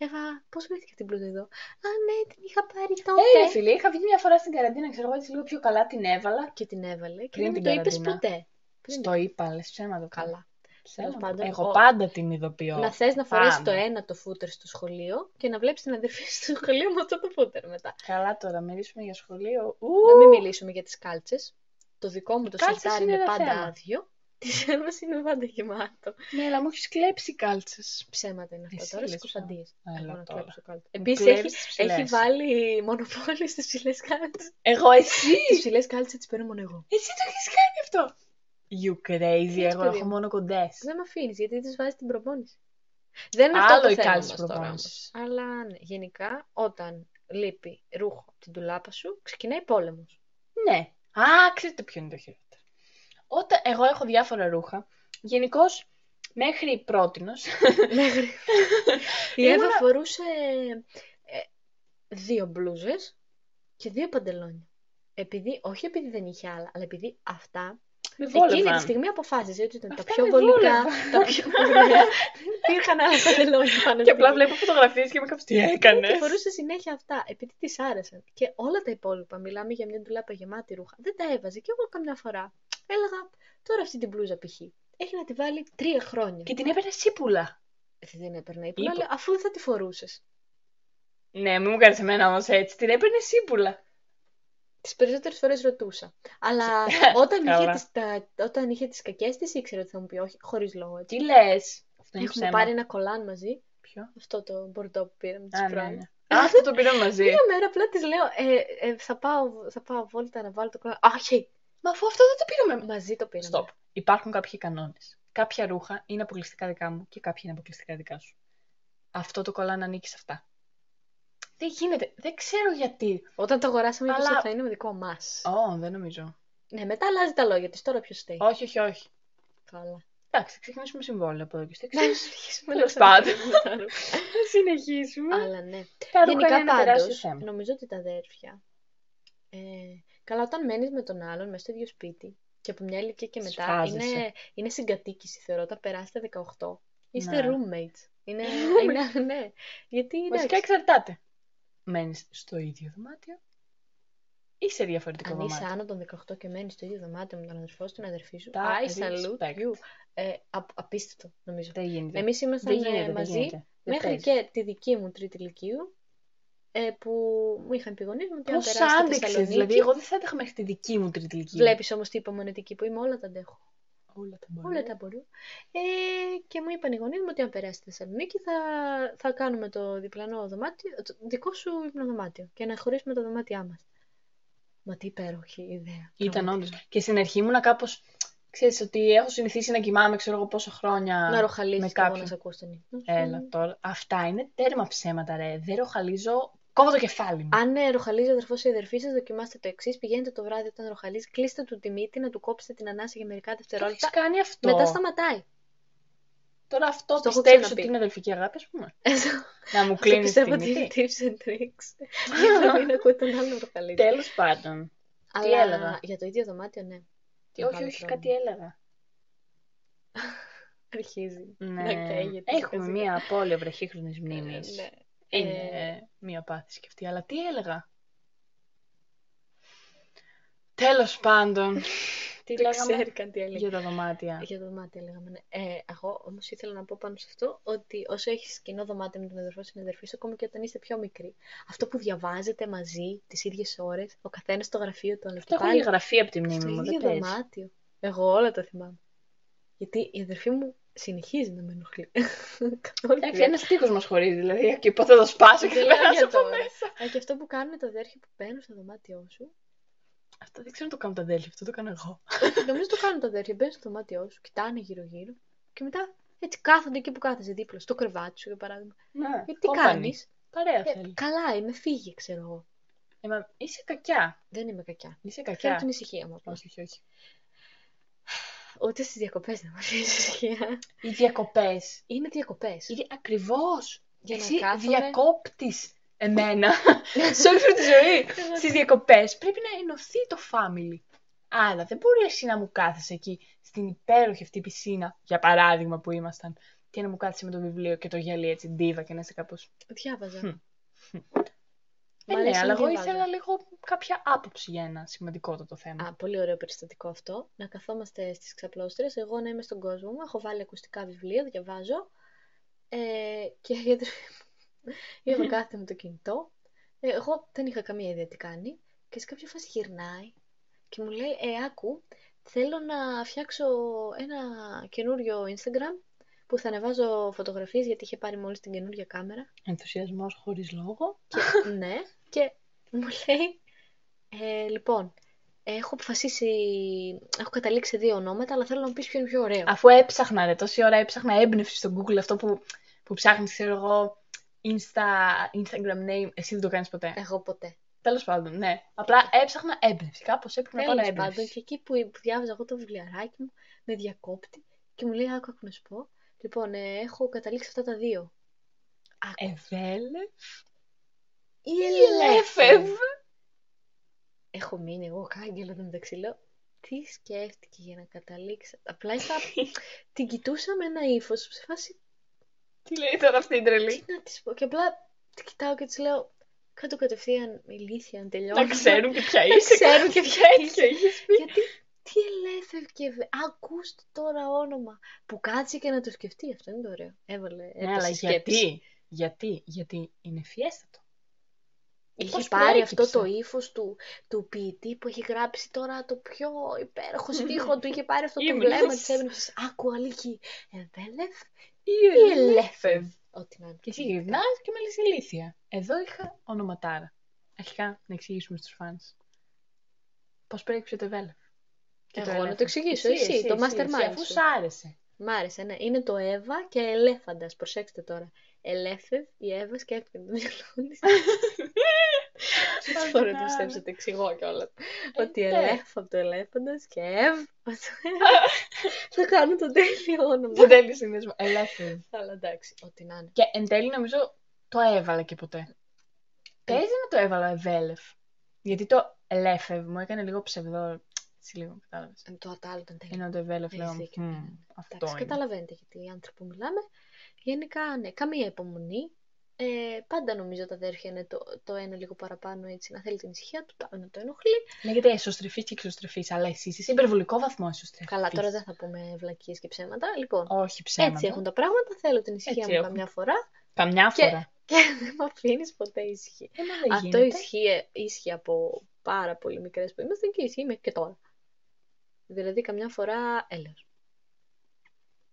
Εύα, πώς βρήθηκε την μπλούζα εδώ; Α, ναι, την είχα πάρει τότε. Ε, ρε φίλε, είχα βγει μια φορά στην καραντίνα, ξέρω εγώ έτσι λίγο πιο καλά την έβαλα. Και την έβαλε και Πριν δεν μου την το είπες καραντίνα. ποτέ. Πριν Στο είπα, λες ψέματα. τώρα. Καλά. Ψέματα. Τέλος πάντων, Εγώ ο- πάντα την ειδοποιώ. Να θες να φορέσεις το Πάντα. ένα το φούτερ στο σχολείο και να βλέπεις την αδερφή σου στο σχολείο με αυτό το φούτερ μετά. Καλά τώρα, μιλήσουμε για σχολείο. Ου, Να μην μιλήσουμε για τις κάλτσες. Το δικό μου το κάλτσες σιρτάρι είναι είναι ένα πάντα θέμα. άδειο. Τη Εύα είναι πάντα γεμάτο. Ναι, αλλά μου έχεις κλέψει κάλτσες. Ψέματα είναι αυτά. Εσύ Τώρα λες συκοφαντίε. ψέματα. Έλα να τώρα. κλέψω κάλτσες. Μου Επίσης κλέβεις έχει, τις ψηλές. έχει βάλει μονοπόλιο στις ψηλές κάλτσες. Εγώ, εσύ! Τις ψηλές κάλτσες τις παίρνω μόνο εγώ. εσύ το έχεις κάνει αυτό. You crazy, Έτσι, εγώ παιδί έχω μου. μόνο κοντές. Δεν με αφήνεις γιατί τις βάζεις την προπόνηση. Δεν είναι αυτό Άλλο το οι θέμα κάλτσες μας τώρα προπόνησης. όμως. Αλλά ναι, γενικά όταν λείπει ρούχο από την τουλάπα σου, ξεκινάει πόλεμος. Ναι. Α, ξέρετε ποιο είναι το χειρότερο. Όταν εγώ έχω διάφορα ρούχα, γενικώς μέχρι πρότινος, Μέχρι. Η Ήμουνα- Εύα φορούσε ε, δύο μπλούζες και δύο παντελόνια. Επειδή, όχι επειδή δεν είχε άλλα, αλλά επειδή αυτά με εκείνη τη βόλευαν. στιγμή αποφάσισε ότι ήταν Αυτά τα πιο με βολικά, βόλευαν. τα πιο ωραία. Δεν υπήρχαν άλλα παντελόνια πάνω Και στην απλά τύχη. βλέπω φωτογραφίες και με καψ' τι έκανες; Και φορούσε συνέχεια αυτά, επειδή τη άρεσαν. Και όλα τα υπόλοιπα, μιλάμε για μια ντουλάπα γεμάτη ρούχα, δεν τα έβαζε. Και εγώ καμιά φορά έλεγα, τώρα αυτή την μπλούζα π.χ. Έχει να τη βάλει τρία χρόνια. Και την έπαιρνε σίπουλα. Ε, Δεν έπαιρνα ύπουλα, Ύπου- αλλά αφού δεν θα τη φορούσες. Ναι, μην μου κάνεις εμένα όμως έτσι. Την έπαιρνε σίπουλα. Τις περισσότερες φορές ρωτούσα. Αλλά όταν είχε, Καλά. τις, τα, όταν είχε τις κακές της ήξερε ότι θα μου πει όχι, χωρίς λόγο. Έτσι. Τι λες; Αυτό είναι Έχουμε ψέμα. πάρει ένα κολάν μαζί, Ποιο; αυτό το μπορντό που πήραμε της Α, ναι, πρώην. ναι. Α, αυτό το πήραμε μαζί. Μία μέρα απλά της λέω, ε, ε, θα, πάω, θα πάω βόλτα να βάλω το κολάν. Α, όχι, Μα αφού αυτό δεν το πήραμε. μαζί το πήραμε. Stop. Υπάρχουν κάποιοι κανόνες. Κάποια ρούχα είναι αποκλειστικά δικά μου και κάποια είναι αποκλειστικά δικά σου. Αυτό το κολλάν ανήκει σε αυτά. Δεν γίνεται. Δεν ξέρω γιατί. Όταν το αγοράσαμε, είπες Αλλά- ότι θα είναι με δικό μας. Ω, δεν νομίζω. Ναι, μετά αλλάζει τα λόγια της, τώρα ποιος στέει. Όχι, όχι, όχι. Καλά. Εντάξει, θα ξεκινήσουμε συμβόλαιο από εδώ και στο Να εξής. συνεχίσουμε Τέλος να πάντων. τα τα ρούχα. Θα συνεχίσουμε. Αλλά ναι. Τα ρούχα Γενικά είναι ένα τεράστιο πάντως, θέμα. νομίζω ότι τα αδέρφια, ε, καλά όταν μένεις με τον άλλον μέσα στο ίδιο σπίτι και από μια ηλικία και μετά Σφάζεσαι. είναι, είναι συγκατοίκηση θεωρώ, όταν περάσετε 18. Είστε Ναι. roommates. Είναι, είναι, ναι. Γιατί Βασικά εντάξει, εξαρτάται. Μένεις στο ίδιο δωμάτιο ή σε διαφορετικό αν είσαι δωμάτιο; άνω των 18 και μένεις στο ίδιο δωμάτιο με τον αδερφό σου, την αδερφή σου, Τα I salute respect. you. Ε, α- απίστευτο νομίζω. Δεν γίνεται. Εμείς δεν ήμασταν γίνεται, ε, δεν μαζί γίνεται. Δεν μέχρι παίζει. και τη δική μου τρίτη ηλικίου ε, που μου είχαν πει οι γονείς μου ότι αν Πώς περάσει στη άντεξες, Θεσσαλονίκη, δηλαδή εγώ δεν θα έτρεχα μέχρι τη δική μου τρίτη ηλικία. Βλέπεις όμως τι υπομονετική που είμαι, όλα τα αντέχω. Όλα τα μπορώ. Όλα τα μπορώ. Ε, και μου είπαν οι γονείς μου ότι αν περάσει στη Θεσσαλονίκη θα, θα κάνουμε το διπλανό δωμάτιο, το δικό σου υπνοδωμάτιο και να χωρίσουμε τα δωμάτια μας. Μα τι υπέροχη ιδέα. Ήταν πραγματικά. όντως. Και στην αρχή ήμουνα κάπως. Ξέρεις ότι έχω συνηθίσει να κοιμάμαι, ξέρω εγώ πόσα χρόνια. Να ροχαλίζεις με και εγώ να κάποιον. σε ακούω στον ύπνο σου. Έλα τώρα. Αυτά είναι τέρμα ψέματα, ρε. Δεν ροχαλίζω. Κόβω το κεφάλι μου. Αν ε, ροχαλίζει ο αδερφός ή η αδερφή σας, δοκιμάστε το εξής. Πηγαίνετε το βράδυ όταν ροχαλίζει, κλείστε του τη μύτη, να του κόψετε την ανάσα για μερικά Το δευτερόλεπτα. έχεις κάνει αυτό. Μετά σταματάει. Τώρα αυτό Στο έχω πιστεύεις ξαναπεί. ότι είναι αδελφική αγάπη, ας πούμε; Αυτό να μου αυτό κλείνεις πιστεύω τη ότι είναι μύτη. tips and tricks. Για να μην ακούτε τον άλλο ροχαλίζει. Τέλος πάντων. Αλλά έλεγα; για το ίδιο δωμάτιο, ναι. Τι, όχι, Μεγάλο όχι, πρόβλημα. κάτι έλεγα. Αρχίζει Ναι. να καίγεται. Έχουμε σιγά μία απώλεια βραχύχρονη σιγά. μνήμης. Ε, ναι. Είναι Ε, μία πάθηση και αυτή. Αλλά τι έλεγα; Τέλος πάντων. τι Δεν λέγαμε; ξέρει καν τι έλεγε. για τα δωμάτια. Για το δωμάτιο λέγαμε. Ναι. Ε, εγώ όμως ήθελα να πω πάνω σε αυτό ότι όσο έχεις κοινό δωμάτιο με τον αδερφό στην αδερφή σου, ακόμα και όταν είστε πιο μικροί, αυτό που διαβάζετε μαζί τις ίδιες ώρες, ο καθένας στο γραφείο του, αλλά Αυτό και έχω πάλι γραφεί από τη μνήμη στο μου. ίδιο Δεν παίζει. δωμάτιο. Εγώ όλα τα θυμάμαι. Γιατί η αδερφή μου συνεχίζει να με ενοχλεί. Καθόλου Εντάξει, ένας τείχο μας χωρίζει. Δηλαδή, και πότε θα το σπάσω και Δεν θα λέω περάσω για από τώρα. μέσα. Α, και αυτό που κάνουν τα αδέρφια που μπαίνουν στο δωμάτιό σου. Αυτό δεν ξέρω να το κάνουν τα αδέλφια, αυτό το κάνω εγώ. Όχι, νομίζω το κάνουν τα αδέρφια. Μπαίνουν στο δωμάτιό σου, κοιτάνε γύρω-γύρω και μετά έτσι κάθονται εκεί που κάθεσαι δίπλα, στο κρεβάτι σου για παράδειγμα. Ναι, Ε, τι company. κάνεις; Παρέα Ε, θέλει. καλά, είμαι, φύγε, ξέρω εγώ. Ε, μα είσαι κακιά. Δεν είμαι κακιά. Είσαι Θέλω κακιά. την ησυχία μου. απλώς. Όχι, όχι, όχι. Ούτε στις διακοπές δεν μου αφήνει ησυχία. Οι διακοπές. Είναι διακοπές. Είναι ακριβώς. Για να Εσύ κάθομαι. διακόπτεις εμένα σε όλη σου τη ζωή. Στις διακοπές πρέπει να ενωθεί το family. Άρα δεν μπορεί εσύ να μου κάθεσαι εκεί στην υπέροχη αυτή πισίνα, για παράδειγμα που ήμασταν, και να μου κάθεσαι με το βιβλίο και το γυαλί έτσι ντίβα και να είσαι κάπως... Διάβαζα. Χμ. Μ' Ε, ναι, αρέσει να αλλά εγώ διαβάζω. ήθελα λίγο κάποια άποψη για ένα σημαντικότατο θέμα. Α, πολύ ωραίο περιστατικό αυτό. Να καθόμαστε στις ξαπλώστρες, εγώ να είμαι στον κόσμο μου, έχω βάλει ακουστικά βιβλία, διαβάζω. Ε, και η αδερφή μου είμαι κάθεται με το κινητό. Ε, εγώ δεν είχα καμία ιδέα τι κάνει. Και σε κάποια φάση γυρνάει και μου λέει, ε, άκου, θέλω να φτιάξω ένα καινούριο Instagram που θα ανεβάζω φωτογραφίες γιατί είχε πάρει μόλις την καινούργια κάμερα. Ενθουσιασμός χωρίς λόγο. Και, ναι, και μου λέει, ε, λοιπόν, έχω αποφασίσει, έχω καταλήξει σε δύο ονόματα, αλλά θέλω να μου πεις ποιο είναι πιο ωραίο. Αφού έψαχνα, ρε, τόση ώρα έψαχνα έμπνευση στο Google, αυτό που, που ψάχνεις, ξέρω εγώ, Insta, Instagram name, εσύ δεν το κάνεις ποτέ. Εγώ ποτέ. Τέλος πάντων, ναι. Απλά έψαχνα έμπνευση. Κάπως έπρεπε να πάρω Τέλος έμπνευση. πάντων, και εκεί που, που διάβαζα εγώ το βιβλιαράκι μου, με διακόπτη και μου λέει, άκου, άκου να σου πω. Λοιπόν, ε, έχω καταλήξει αυτά τα δύο. Άκου. Εβέλε. Η Ελέφευ. Έχω μείνει εγώ κάγκελο το μεταξύ, λέω, τι σκέφτηκε για να καταλήξει; Απλά είχα, την κοιτούσα με ένα ύφος σε φάση Τι λέει τώρα αυτή η τρελή; Τι να της πω; Και απλά τη κοιτάω και της λέω, κάτω κατευθείαν ηλίθεια αν τελειώνει. Να ξέρουν και ποια Να είσαι. ξέρουν και ποια είσαι. είχες πει. Γιατί τι ελεύθερη και βε- ακούστε τώρα όνομα που κάτσε και να το σκεφτεί. Αυτό είναι το ωραίο. Έβαλε. Ναι, έπεσε αλλά σκέψης. γιατί; Γιατί; Γιατί είναι φιέστατο. Είχε Πώς πάρει αυτό προέκυψε. το ύφος του, του ποιητή που έχει γράψει τώρα το πιο υπέροχο στίχο του. Είχε πάρει αυτό το Ήμνος. βλέμμα της έμπνευση. Άκου αλήκη. Ευέλευ Ή ή ελέφευ. Ό,τι να είναι. Και εσύ γυρνάς και με λες ηλίθεια. Εδώ είχα ονοματάρα. Αρχικά να εξηγήσουμε στους φανς. Πώς προέκυψε το Εβέλεφ. Και Εγώ να Ελέφευ. το εξηγήσω, εσύ, το mastermind Αφού σου. σ' άρεσε. Μ' άρεσε, ναι. Είναι το Εύα και Ελέφαντας. Προσέξτε τώρα. Ελέφευ, η Εύα σκέφτεται το μυαλό τη. Δεν μπορώ να πιστέψω, το εξηγώ κιόλας. Ότι ναι. Ελέφ από το Ελέφαντα και Ευ. από το Εύα. Θα κάνω το τέλειο όνομα. Δεν τέλει σύνδεσμο. Ελέφευ. Αλλά εντάξει, ό,τι να είναι. Και εν τέλει νομίζω το έβαλα και ποτέ. Παίζει να το έβαλα Εβέλεφ. Γιατί το Ελέφευ μου έκανε λίγο ψευδό. Έτσι λίγο, κατάλαβες. Ε, Το ατάλληλο ήταν τέλειο. Ενώ το Εβέλεφ Έχεις λέω. δίκιο, «Μμμ, ναι, ναι. Αυτό Εντάξει, είναι. καταλαβαίνετε γιατί οι άνθρωποι που μιλάμε. Γενικά, ναι, καμία υπομονή. Ε, πάντα νομίζω τα αδέρφια είναι το, το ένα λίγο παραπάνω έτσι, να θέλει την ησυχία του, το άλλο να το ενοχλεί. Λέγεται εσωστρεφή και εξωστρεφή, αλλά εσύ είσαι σε υπερβολικό βαθμό εσωστρεφής. Καλά, τώρα δεν θα πούμε βλακίες και ψέματα. Λοιπόν, Όχι ψέματα. έτσι έχουν τα πράγματα. Θέλω την ησυχία Έτσι μου έχουν. καμιά φορά Καμιά Και- φορά. και δεν με αφήνεις ποτέ ήσυχη. Ε, μα δεν Αυτό γίνεται. ισχύει, ίσχυε από πάρα πολύ μικρές που είμαστε και ισχύει μέχρι και τώρα. Δηλαδή, καμιά φορά έλεος.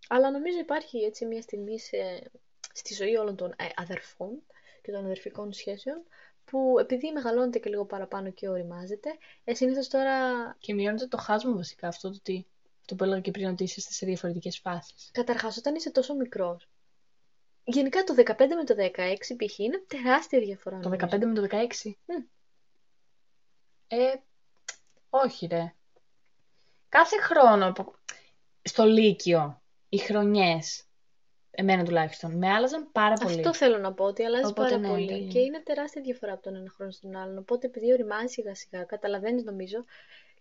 Αλλά νομίζω υπάρχει έτσι μια στιγμή σε- στη ζωή όλων των ε, αδερφών και των αδερφικών σχέσεων που επειδή μεγαλώνεται και λίγο παραπάνω και οριμάζεται, ε, συνήθως τώρα Και μειώνεται το χάσμα βασικά αυτό το τι. Αυτό που έλεγα και πριν ότι είσαι σε διαφορετικές φάσεις. Καταρχάς, όταν είσαι τόσο μικρός, γενικά το 15 με το 16 π.χ. είναι τεράστια διαφορά. Το νομίζω. 15 με το 16. Μμ. Ε, όχι ρε. Κάθε χρόνο που- στο Λύκειο, οι χρονιές, εμένα τουλάχιστον, με άλλαζαν πάρα πολύ. Αυτό θέλω να πω, ότι αλλάζει Οπότε, πάρα ναι, πολύ. δεν- Και είναι τεράστια διαφορά από τον ένα χρόνο στον άλλον. Οπότε, επειδή οριμάζεις σιγά σιγά, καταλαβαίνεις νομίζω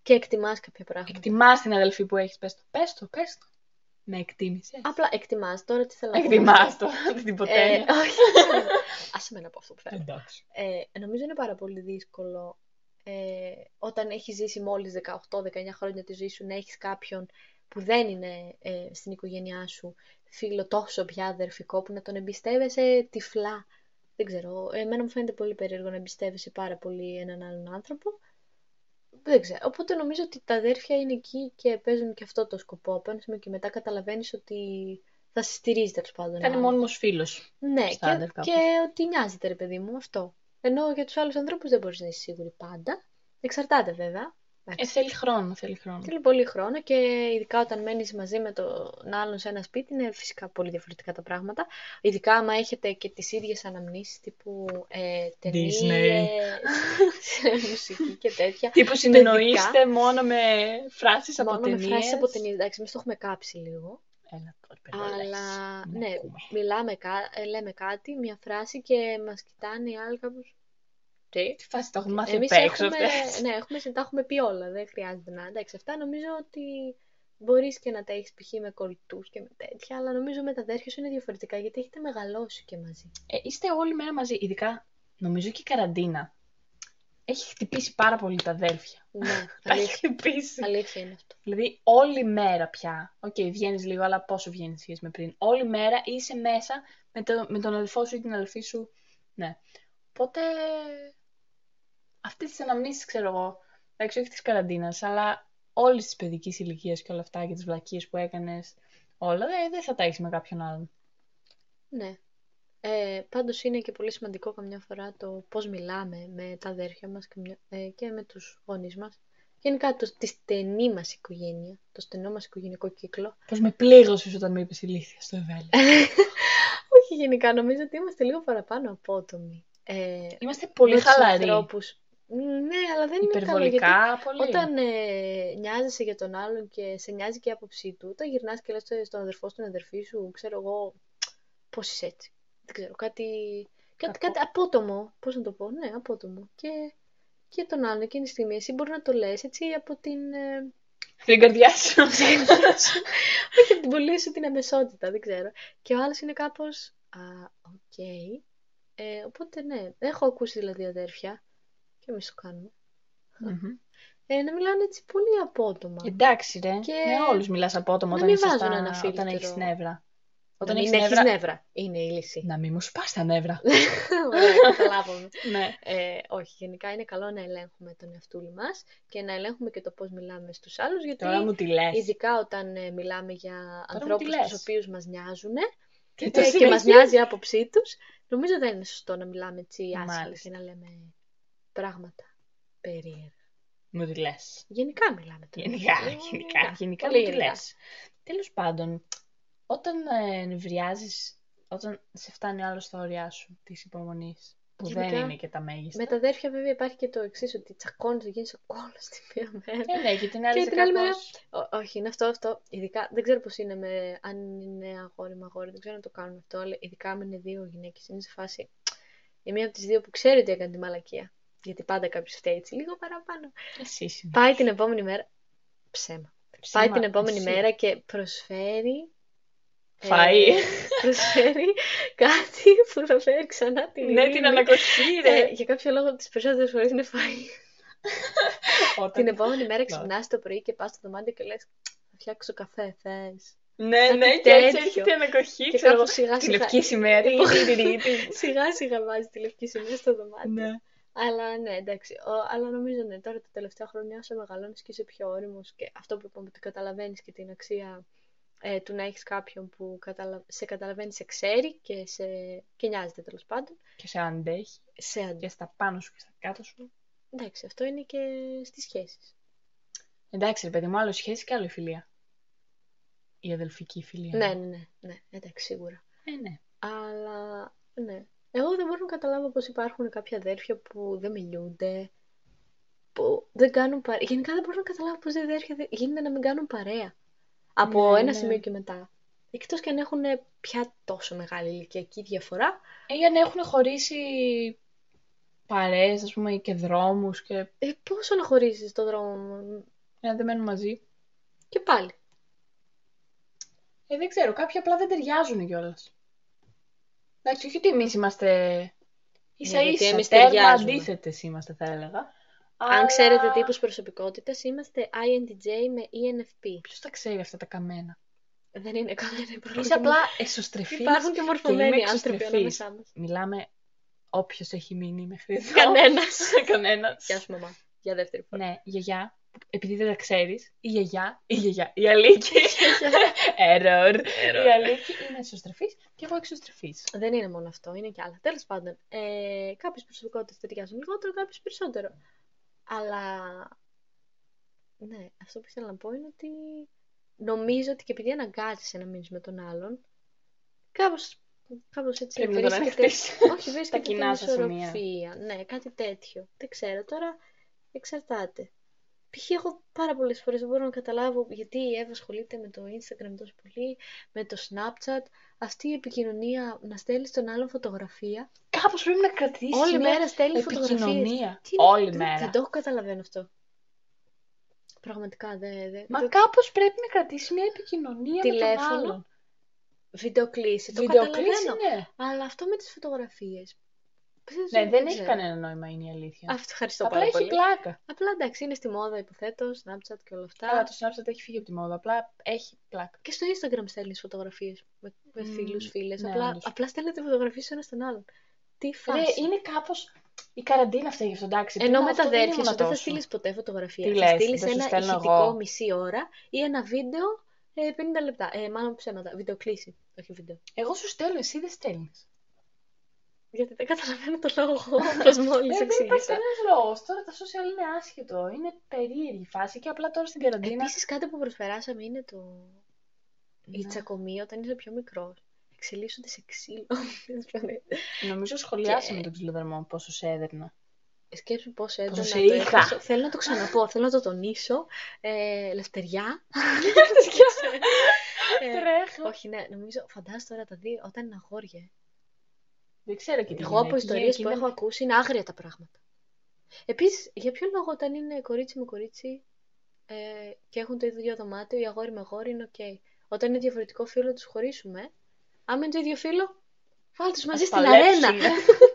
και εκτιμάς κάποια πράγματα. Εκτιμάς την αδελφή που έχεις, πες το. Πες το, πες το. Με εκτίμησες. Απλά εκτιμάς. Τώρα τι θέλω να πω. Εκτιμάς το, την Ε, ποτένια. όχι. Άσε με να πω αυτό που θέλω. Εντάξει. Ε, νομίζω είναι πάρα πολύ δύσκολο ε, όταν έχεις ζήσει μόλις 18-19 χρόνια τη ζωή σου να έχεις κάποιον που δεν είναι ε, στην οικογένειά σου φίλο τόσο πια αδερφικό που να τον εμπιστεύεσαι τυφλά. Δεν ξέρω, εμένα μου φαίνεται πολύ περίεργο να εμπιστεύεσαι πάρα πολύ έναν άλλον άνθρωπο. Δεν ξέρω. Οπότε νομίζω ότι τα αδέρφια είναι εκεί και παίζουν και αυτό το σκοπό. Απέναντι και μετά καταλαβαίνεις ότι θα σε στηρίζει τέλος πάντων. Κάνει ο μόνιμος φίλος. ναι, στα και, αδερφικά και ότι νοιάζεται ρε παιδί μου αυτό. Ενώ για τους άλλους ανθρώπους δεν μπορείς να είσαι σίγουρη πάντα. Εξαρτάται βέβαια. Ε, θέλει χρόνο, θέλει χρόνο. Θέλει πολύ χρόνο και ειδικά όταν μένεις μαζί με τον άλλον σε ένα σπίτι είναι φυσικά πολύ διαφορετικά τα πράγματα. Ειδικά άμα έχετε και τις ίδιες αναμνήσεις τύπου ε, ταινίες, μουσική και τέτοια. Τύπου συνεννοείστε μόνο με φράσεις από Μόνο με ταινίες. φράσεις από ταινίες. Εντάξει, εμείς το έχουμε κάψει λίγο. Έλα τώρα, παιδί, λες. Αλλά Να ναι, ακούμε. μιλάμε, κα- ε, λέμε κάτι, μια φράση και μας κοιτάνε οι άλλοι κάπως. Τι. Τι φάση, το έχουν μάθει Εμείς απ' έξω έχουμε, αυτές. ναι, έχουμε, τα έχουμε πει όλα, δεν χρειάζεται να. Εντάξει, αυτά νομίζω ότι μπορείς και να τα έχεις π.χ. με κολλητούς και με τέτοια, αλλά νομίζω με τα αδέρφια σου είναι διαφορετικά, γιατί έχετε μεγαλώσει και μαζί. Ε, είστε όλη μέρα μαζί, ειδικά νομίζω και η καραντίνα. Έχει χτυπήσει πάρα πολύ τα αδέλφια. Ναι, Τα έχει αλήθεια, χτυπήσει. αλήθεια είναι αυτό. Δηλαδή, όλη μέρα πια. OK, okay, βγαίνεις λίγο, αλλά πόσο βγαίνεις σχέση με πριν. Όλη μέρα είσαι μέσα με, το, με τον αδελφό σου ή την αδελφή σου. Ναι. Οπότε. Αυτές τις αναμνήσεις, ξέρω εγώ. Εντάξει, όχι της καραντίνας, αλλά όλης της παιδικής ηλικίας και όλα αυτά και τις βλακίες που έκανες. Όλα δεν δεν θα τα έχεις με κάποιον άλλον. Ναι. Ε, πάντως είναι και πολύ σημαντικό καμιά φορά το πώς μιλάμε με τα αδέρφια μας και, μια- ε, και με τους γονείς μας. Γενικά το, τη στενή μας οικογένεια, το στενό μας οικογενειακό κύκλο. Πώς με πλήγωσες όταν με είπες ηλίθεια στο Εβέλιο. Όχι γενικά, νομίζω ότι είμαστε λίγο παραπάνω απότομοι. Ε, Είμαστε πολύ με τους χαλαροί. ανθρώπους. Μ, Ναι, αλλά δεν είναι καλό γιατί Υπερβολικά πολύ. όταν ε, νοιάζεσαι για τον άλλον και σε νοιάζει και η άποψή του, όταν γυρνάς και λες στον αδερφό σου, την αδερφή σου, ξέρω εγώ, πώς είσαι έτσι. Δεν ξέρω, κάτι, κάτι, Απο- κάτι απότομο, πώς να το πω, ναι, απότομο. Και, και τον άλλον εκείνη τη στιγμή, εσύ μπορεί να το λες έτσι από την, ε, Την καρδιά σου. όχι από την πολύ σου την αμεσότητα, δεν ξέρω. Και ο άλλος είναι κάπως, α, οκ. Ε, οπότε ναι, έχω ακούσει δηλαδή αδέρφια, και εμείς το κάνουμε, Μμμ. ε, να μιλάνε έτσι πολύ απότομα. Εντάξει, ρε. Και Με όλους μιλάς απότομα να όταν, μην είσαι βάζουν στα... ένα όταν φίλτρο. έχεις νεύρα. Όταν να μην έχεις έχεις νεύρα. νεύρα. Είναι η λύση. Να μην μου σπάς τα νεύρα. Ωραία, καταλάβαμε. ναι. Ε, όχι, γενικά είναι καλό να ελέγχουμε τον εαυτούλη μας και να ελέγχουμε και το πώς μιλάμε στους άλλους, γιατί Τώρα μου τη λες. ειδικά όταν ε, μιλάμε για μου ανθρώπους τη λες. τους οποίους μας νοιάζουν Και ε, το και μας συνεχίζεις. νοιάζει η άποψή τους, νομίζω δεν είναι σωστό να μιλάμε έτσι άσχημα Μάλιστα. και να λέμε πράγματα περίεργα. Μου τη λες. Γενικά μιλάμε τώρα. Γενικά, Ε, γενικά, γενικά Πολύ μου τη λες. γενικά. Τέλος πάντων, όταν ε, νευριάζεις, όταν σε φτάνει άλλο στα όρια σου της υπομονής, που δεν Γενικά, είναι και τα μέγιστα. Με τα αδέρφια βέβαια υπάρχει και το εξής ότι τσακώνεις, γίνεις ο κόλλος τη μία μέρα. Ε, ναι, και την άλλη Και σε την άλλη μέρα- κάπως- Ό- όχι, είναι αυτό, αυτό. Ειδικά, δεν ξέρω πώς είναι με, αν είναι αγόρι με αγόρι, δεν ξέρω αν το κάνουν αυτό, αλλά ειδικά αν είναι δύο γυναίκες, είναι σε φάση η μία από τις δύο που ξέρει ότι έκανε τη μαλακία. Γιατί πάντα κάποιος φταίει έτσι λίγο παραπάνω. Εσύ είσαι. Πάει την επόμενη μέρα, ψέμα. Πάει την επόμενη εσύ. μέρα και προσφέρει ε, Φαΐ. προσφέρει κάτι που θα φέρει ξανά την Ναι, την ειρήνη. ανακοχή, Ε, ρε. για κάποιο λόγο τις περισσότερες φορές είναι φαΐ. Όταν- Την επόμενη μέρα Ναι. ξυπνάς το πρωί και πας στο δωμάτιο και λες θα φτιάξω καφέ, θες. Ναι, Κάτι ναι, και έτσι τέτοιο. έρχεται η ανακοχή. Και ξέρω εγώ, κάπως σιγά Τη σιγά... λευκή σημαία. τι- τι- τι- τι- τι. σιγά σιγά βάζεις τη λευκή σημαία στο δωμάτιο. Ναι. Αλλά ναι, εντάξει. Ο, αλλά νομίζω ναι, τώρα τα τελευταία χρόνια όσο μεγαλώνεις και είσαι πιο όριμος και αυτό που είπαμε ότι καταλαβαίνεις και την αξία ε, του να έχεις κάποιον που καταλα... σε καταλαβαίνει, σε ξέρει και, σε... και νοιάζεται τέλος πάντων. Και σε αντέχει. Σε αντι... Και στα πάνω σου και στα κάτω σου. Εντάξει, αυτό είναι και στις σχέσεις. Εντάξει, ρε παιδί μου, άλλο σχέση και άλλο η φιλία. Η αδελφική φιλία. Ναι, ναι, ναι, ναι, εντάξει, σίγουρα. Ε, ναι. Αλλά ναι. Εγώ δεν μπορώ να καταλάβω πως υπάρχουν κάποια αδέρφια που δεν μιλούνται, που δεν κάνουν παρέα. Γενικά δεν μπορώ να καταλάβω πως δύο αδέρφια δεν- γίνεται να μην κάνουν παρέα. Από Ναι, ένα ναι. σημείο και μετά. Εκτός και αν έχουν πια τόσο μεγάλη ηλικιακή διαφορά. Ε, για να έχουν χωρίσει παρέες, ας πούμε, και δρόμους και Ε, πόσο να χωρίσεις το δρόμο μου; για να δεν μένουν μαζί. Και πάλι. Ε, δεν ξέρω, κάποιοι απλά δεν ταιριάζουν κιόλας. Εντάξει, όχι ότι εμείς είμαστε ίσα γιατί ίσα, εμείς τέρμα ταιριάζουμε. αντίθετες είμαστε θα έλεγα. Αν Αλλά- ξέρετε τύπους προσωπικότητας, είμαστε INTJ με E ENFP. Ποιος τα ξέρει αυτά τα καμένα; Δεν είναι κανένα πρόβλημα. Είσαι απλά εσωστρεφής Υπάρχουν και μορφωμένοι είμαι άνθρωποι εξωστρεφής. ανάμεσά μας. Μιλάμε όποιος έχει μείνει μέχρι εδώ. Κανένας. Κανένας. Γεια σου μαμά. Για δεύτερη φορά. Ναι, γιαγιά, επειδή δεν τα ξέρεις, η γιαγιά, η γιαγιά, η Αλίκη. Error. Η Αλίκη είναι εσωστρεφής και εγώ εξωστρεφής. Δεν είναι μόνο αυτό, είναι και άλλα. Τέλος πάντων, ε, κάποιες προσωπικότητες ταιριάζουν λιγότερο, κάποιες περισσότερο. Αλλά Ναι, αυτό που ήθελα να πω είναι ότι νομίζω ότι και επειδή αναγκάζεσαι να μείνεις με τον άλλον, κάπως, κάπως έτσι Πρέπει να τον βρίσκεται, ανοιχτείς. όχι βρίσκεται την κοινά σας σημεία. ισορροπία. Ναι, κάτι τέτοιο. Δεν ξέρω, τώρα εξαρτάται. Π.χ. εγώ πάρα πολλές φορές δεν μπορώ να καταλάβω γιατί η Εύα ασχολείται με το Instagram τόσο πολύ, με το Snapchat, αυτή η επικοινωνία να στέλνεις στον άλλον φωτογραφία. Κάπως πρέπει να κρατήσεις Όλη μια μέρα στέλνεις φωτογραφίες. επικοινωνία. Τι είναι- Όλη δεν- μέρα. Δεν το καταλαβαίνω αυτό. Πραγματικά δεν. δεν Μα δεν- κάπως πρέπει να κρατήσεις μια επικοινωνία με τον Τηλέφωνο. άλλον. Βιντεοκλήση, το Βιντεοκλήση, καταλαβαίνω. ναι. Αλλά αυτό με τις φωτογραφίες. Ναι, δεν έχει ξέρω. κανένα νόημα, είναι η αλήθεια. Αυτό ευχαριστώ Απλά πάρα έχει πολύ. πλάκα. Απλά εντάξει, είναι στη μόδα, υποθέτως, Snapchat και όλα αυτά. Καλά, το Snapchat έχει φύγει από τη μόδα. Απλά έχει πλάκα. Και στο Instagram στέλνεις φωτογραφίες με, με Μμμ, φίλους, φίλες. ναι, απλά, όντως. απλά στέλνετε φωτογραφίες ένας στον άλλον. Τι Ρε, φάση. είναι κάπως... Η καραντίνα αυτή γι' αυτό, εντάξει. Ενώ πριν με αυτό τα δεν αδέρφια ήμουν σου δεν θα τόσο. στείλεις ποτέ φωτογραφία. Τι θα λες, στείλεις δεν σου ένα στέλνω ηχητικό εγώ. μισή ώρα ή ένα βίντεο ε, 50 λεπτά. Ε, μάλλον ψέματα. Βιντεοκλήση, όχι βίντεο. Εγώ σου στέλνω, εσύ δεν στέλνεις. Γιατί δεν καταλαβαίνω το λόγο όπως μόλις Ε, δεν υπάρχει εξήγησα. κανένας λόγος. Τώρα τα social είναι άσχετο. Είναι περίεργη η φάση και απλά τώρα στην καραντίνα. Επίσης, κάτι που προσπεράσαμε είναι το. Η Ναι. τσακωμή όταν είσαι πιο μικρός. Εξελίσσονται σε ξύλο. Νομίζω σχολιάσαμε Και- τον ξυλοδαρμό πόσο σε έδερνα. Σκέψου πόσο έντονα Πόσο το σε είχα. έχασα. Θέλω να το ξαναπώ, θέλω να το τονίσω. Ε, λευτεριά. Ε, Τρέχω. όχι, ναι, νομίζω, φαντάζομαι τώρα τα δύο, όταν είναι αγόρια. Ε. Δεν ξέρω και τι Εγώ από γίνεται. ιστορίες Εκεί που δεν- έχω ακούσει είναι άγρια τα πράγματα. Επίσης, για ποιο λόγο όταν είναι κορίτσι με κορίτσι ε, και έχουν το ίδιο δωμάτιο, ή αγόρι με αγόρι είναι οκ. Όταν είναι διαφορετικό φύλλο, τους χωρίσουμε. Άμα είναι το ίδιο φύλλο, βάλτε τους μαζί Ας στην αρένα. παλέψουμε.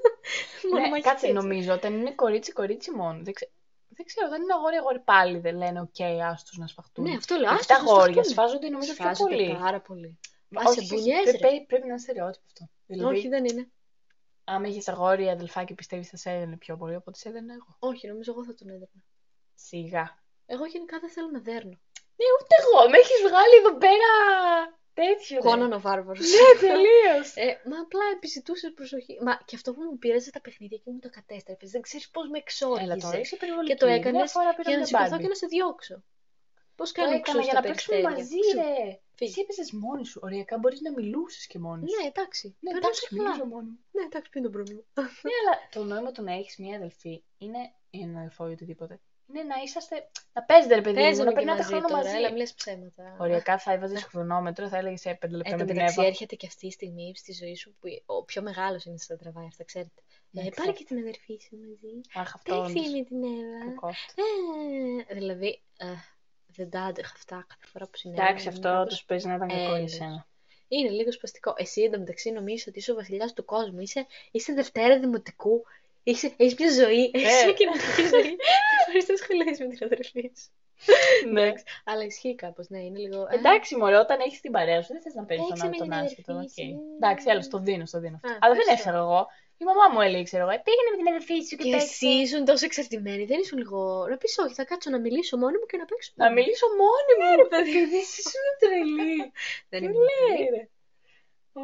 Μόνο ναι, μαχητές. κάτσε, νομίζω όταν είναι κορίτσι-κορίτσι μόνο. Δεν, ξέ... δεν ξέρω, όταν είναι αγόρι-αγόρι πάλι δεν λένε οκ, άστου να σφαχτούν. Ναι, αυτό λέω. Γιατί άστος τα να αγόρια σφαχτούν. σφάζονται νομίζω πιο Σφάζονται πολύ. πάρα πολύ. Μα Άσε, όχι, μπουνιές, πρέ- ρε. πρέπει, πρέπει να είναι στερεότυπο αυτό. Δηλαδή, Όχι, δεν είναι. Άμα είχες αγόρι αδελφάκι, πιστεύεις θα σε έδαινε πιο πολύ από ό,τι σε έδαινε εγώ. Όχι, νομίζω εγώ θα τον έδερνα. Σιγά. Εγώ γενικά δεν θέλω να δέρνω. Ναι, ούτε εγώ. Με έχεις βγάλει εδώ πέρα τέτοιο. ρε. Κόναν ο βάρβαρος. Ναι, τελείως. Ε, μα απλά επιζητούσε προσοχή. Μα και αυτό που μου πήραζε τα παιχνίδια και μου το κατέστρεφες. Δεν ξέρεις πώς με Έλα τώρα, εξόργιζε. είσαι περιβολική. Και το Μια έκανες φορά πήραμε για να την σηκωθώ Barbie. και να σε διώξω. Πώς Το κάνει έκανα για να παίξουμε μαζί, ρε. Φύγε. Εσύ έπαιζες μόνη σου. Οριακά μπορείς να μιλούσες και μόνη σου. Ναι, εντάξει. Ναι, Περνούσε εντάξει, καλά. μιλούσα μόνη μου. Ναι, εντάξει, ποιο είναι το πρόβλημα. Ναι, αλλά το νόημα του να έχεις μία αδελφή είναι. ή έναν αδελφό ή οτιδήποτε. Είναι να είσαστε. να παίζετε, ρε παιδί μου, να Παίζουμε και περνάτε μαζί χρόνο τώρα, μαζί. έλα, μην λες ψέματα. Οριακά θα έβαζες χρονόμετρο, θα έλεγες σε 5 λεπτά Εν με τω την μεταξύ Εύα. έρχεται και αυτή η στιγμή στη ζωή σου που ο πιο μεγάλος είναι στα τραβάει, αυτά ξέρετε. Ναι, Ε, πάρε ξέρω. και την αδερφή σου μαζί. Αχ, αυτό Παίξει όντως. με την Εύα. Κακός. Ε, δηλαδή, ε, δεν τα άντεχα αυτά κάθε φορά που συνέβαινε. Εντάξει, είναι αυτό κάπως- τους παίζει να ήταν κακό για Έλεος. σένα. Είναι λίγο σπαστικό. Εσύ εντωμεταξύ νομίζεις ότι είσαι ο βασιλιάς του κόσμου. Είσαι, είσαι Δευτέρα Δημοτικού. Είσαι, έχεις μια ζωή. Έχεις Ε. μια κοινωνική ζωή. Δεν μπορείς να ασχολείσαι με την αδερφή σου. Ναι. Αλλά ισχύει κάπως, ναι, είναι λίγο... ε, Εντάξει, μωρέ, όταν έχεις την παρέα σου, δεν θες να παίζει τον Παίξε άλλο με τον την άσχετο. αδερφή οκ. σου. Εντάξει, άλλο, το δίνω, στο δίνω αυτό. Α, Αλλά δεν ευχαριστώ. έφερα εγώ. Η μαμά μου έλεγε, ξέρω εγώ, «Ε, πήγαινε με την αδερφή σου και, Και παίξε. εσύ ήσουν τόσο εξαρτημένη, δεν ήσουν λίγο. Να πεις όχι, θα κάτσω να μιλήσω μόνη μου και να παίξω. Να μόνη μου». μιλήσω μόνη μου, ρε παιδί, εσύ σου είναι τρελή. Δεν Τι ήμουν λέει, τρελή. ρε.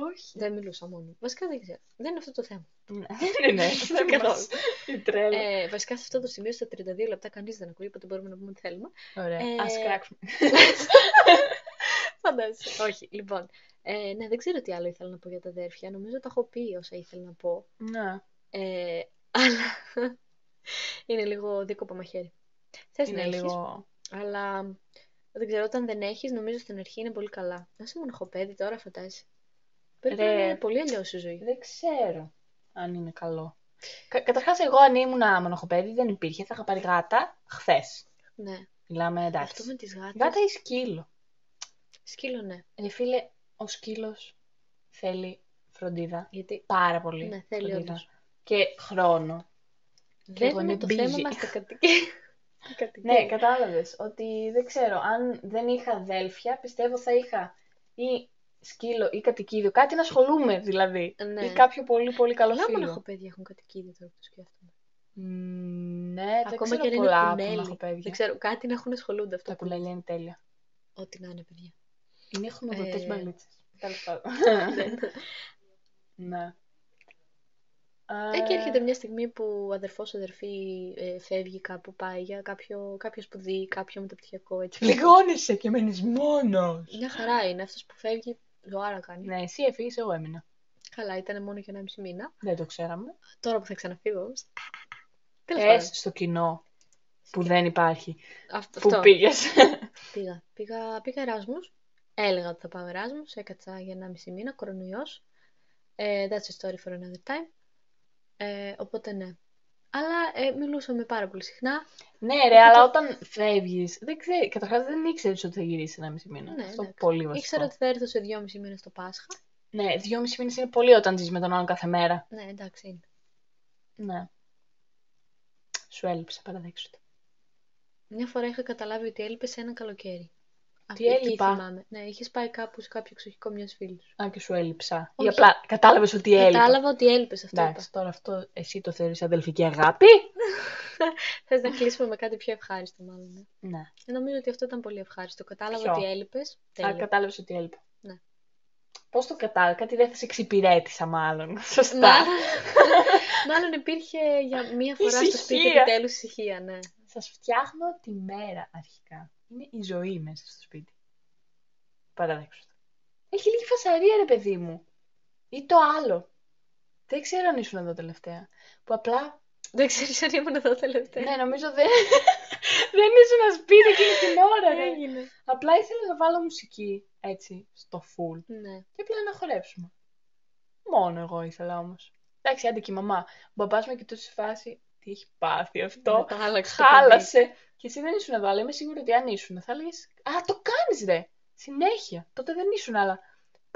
Όχι. Δεν μιλούσα μόνη μου. Βασικά δεν ξέρω. Δεν είναι αυτό το θέμα. Ναι, ναι, δεν Καθόλου. μας. Η τρέλα. Ε, βασικά σε αυτό το σημείο, στα 32 λεπτά, κανείς δεν ακούει, οπότε μπορούμε να πούμε ό,τι θέλουμε. Ωραία, ε, ας κράξουμε. Φαντάζεσαι. Όχι, λοιπόν. Ε, ναι, δεν ξέρω τι άλλο ήθελα να πω για τα αδέρφια. Νομίζω τα έχω πει όσα ήθελα να πω. Ναι. Ε, αλλά είναι λίγο δίκοπο μαχαίρι. Θες να Είναι έχεις, λίγο... αλλά δεν ξέρω, όταν δεν έχεις, νομίζω στην αρχή είναι πολύ καλά. Να είσαι μοναχοπέδι τώρα, φαντάζεσαι. Πρέπει Ρε. να είναι πολύ αλλιώς η ζωή. Δεν ξέρω αν είναι καλό. Κα- Καταρχάς, εγώ αν ήμουν μοναχοπέδι δεν υπήρχε. Θα είχα πάρει γάτα χθες. Ναι. Μιλάμε Αυτό εντάξει. με τις γάτες. Γάτα ή σκύλο. Σκύλο, ναι. Ε, φίλε, ο σκύλος θέλει φροντίδα. Γιατί Πάρα πολύ. Ναι, θέλει φροντίδα. όντως. Και χρόνο. δεν εγώ είναι είμαι το busy. θέμα μας τα κατοικία. Τα κατοικία. Ναι, κατάλαβες ότι δεν ξέρω. Αν δεν είχα αδέλφια, πιστεύω θα είχα ή σκύλο ή κατοικίδιο. Κάτι να ασχολούμαι δηλαδή. Ναι. Ή κάποιο πολύ πολύ καλό Πολλά φίλο. μοναχοπέδια έχουν κατοικίδια τώρα που το σκέφτομαι. Μ, ναι, δεν Ακόμα ξέρω και αν είναι πολλά κουνέλι. μοναχοπέδια. Δεν ξέρω, κάτι να έχουν ασχολούνται αυτό. Τα κουλέλια είναι τέλεια. Ό,τι να είναι, παιδιά. Είναι χνοδοτές Ε, μπαλίτσες. Τέλος πάντων. Δεν- ναι. Ε, και έρχεται μια στιγμή που ο αδερφός αδερφή ε, φεύγει κάπου, πάει για κάποιο, κάποιος σπουδή, κάποιο μεταπτυχιακό έτσι. Πληγώνεσαι και μένεις μόνος. Μια χαρά είναι. Αυτός που φεύγει, ζωάρα κάνει. Ναι, εσύ έφυγες, εγώ έμεινα. Καλά, ήταν μόνο για ένα μισή μήνα. Δεν το ξέραμε. Τώρα που θα ξαναφύγω όμως. Τέλος Ε, πάντων. στο κοινό που δεν υπάρχει. Αυτό, Που αυτό. πήγες. Πήγα. Πήγα, πήγα Εράσμους. Έλεγα ότι θα πάω Εράσμους. Έκατσα για ένα μισή μήνα, κορονοϊός. Ε, that's a story for another time. Ε, οπότε ναι. Αλλά ε, μιλούσαμε πάρα πολύ συχνά. ναι, ρε, αλλά όταν φεύγεις, δεν ξέρει. Καταρχάς δεν ήξερες ότι θα γυρίσεις ένα μισή μήνα. Ναι, Αυτό εντάξει. πολύ βασικό. Ήξερα ότι θα έρθω σε δυόμιση μήνες το Πάσχα. Ναι, δυόμιση μήνες είναι πολύ όταν ζεις με τον άλλον κάθε μέρα. Ναι, εντάξει είναι. Ναι. Σου έλειψε, παραδέξου το. Μια φορά είχα καταλάβει ότι έλειπε σε ένα καλοκαίρι. Τι Εκεί έλειπα; θυμάμαι. Ναι, είχες πάει κάπου σε κάποιο εξοχικό μιας φίλης σου. Α, και σου έλειψα. Όχι. Ή απλά κατάλαβες ότι έλειπα. Κατάλαβα ότι έλειπες αυτό. Εντάξει, τώρα αυτό εσύ το θεωρείς αδελφική αγάπη; Θες να κλείσουμε με κάτι πιο ευχάριστο, μάλλον. Ναι. Ναι. Ε, νομίζω ότι αυτό ήταν πολύ ευχάριστο. Κατάλαβα Ποιο; ότι έλειπες. Α, κατάλαβες ότι έλειπα. Ναι. Πώς το κατάλαβα, κάτι δεν θα σε εξυπηρέτησα μάλλον. Σωστά. Μάλλον, μάλλον υπήρχε για μία φορά στο σπίτι Ησυχία. επιτέλους ησυχία, ναι. Σας φτιάχνω τη μέρα αρχικά. Είναι η ζωή μέσα στο σπίτι. Παραδέξου το. Έχει λίγη φασαρία ρε παιδί μου. Ή το άλλο. Δεν ξέρω αν ήσουν εδώ τελευταία. Που απλά, Δεν ξέρεις αν ήμουν εδώ τελευταία. ναι νομίζω δεν, δεν ήσουν σπίτι εκείνη την ώρα ρε. έγινε. Απλά ήθελα να βάλω μουσική έτσι στο full. Ναι. Και απλά να χορέψουμε. Μόνο εγώ ήθελα όμως. Εντάξει, άντε και η μαμά. Ο μπαμπάς με κοιτούσε σε φάση. Τι έχει πάθει αυτό; Μετά άλλαξε το παιδί. Χάλασε. Και εσύ δεν ήσουν εδώ, αλλά είμαι σίγουρη ότι αν ήσουν, θα έλεγες Α, το κάνεις ρε! Συνέχεια. Τότε δεν ήσουν, αλλά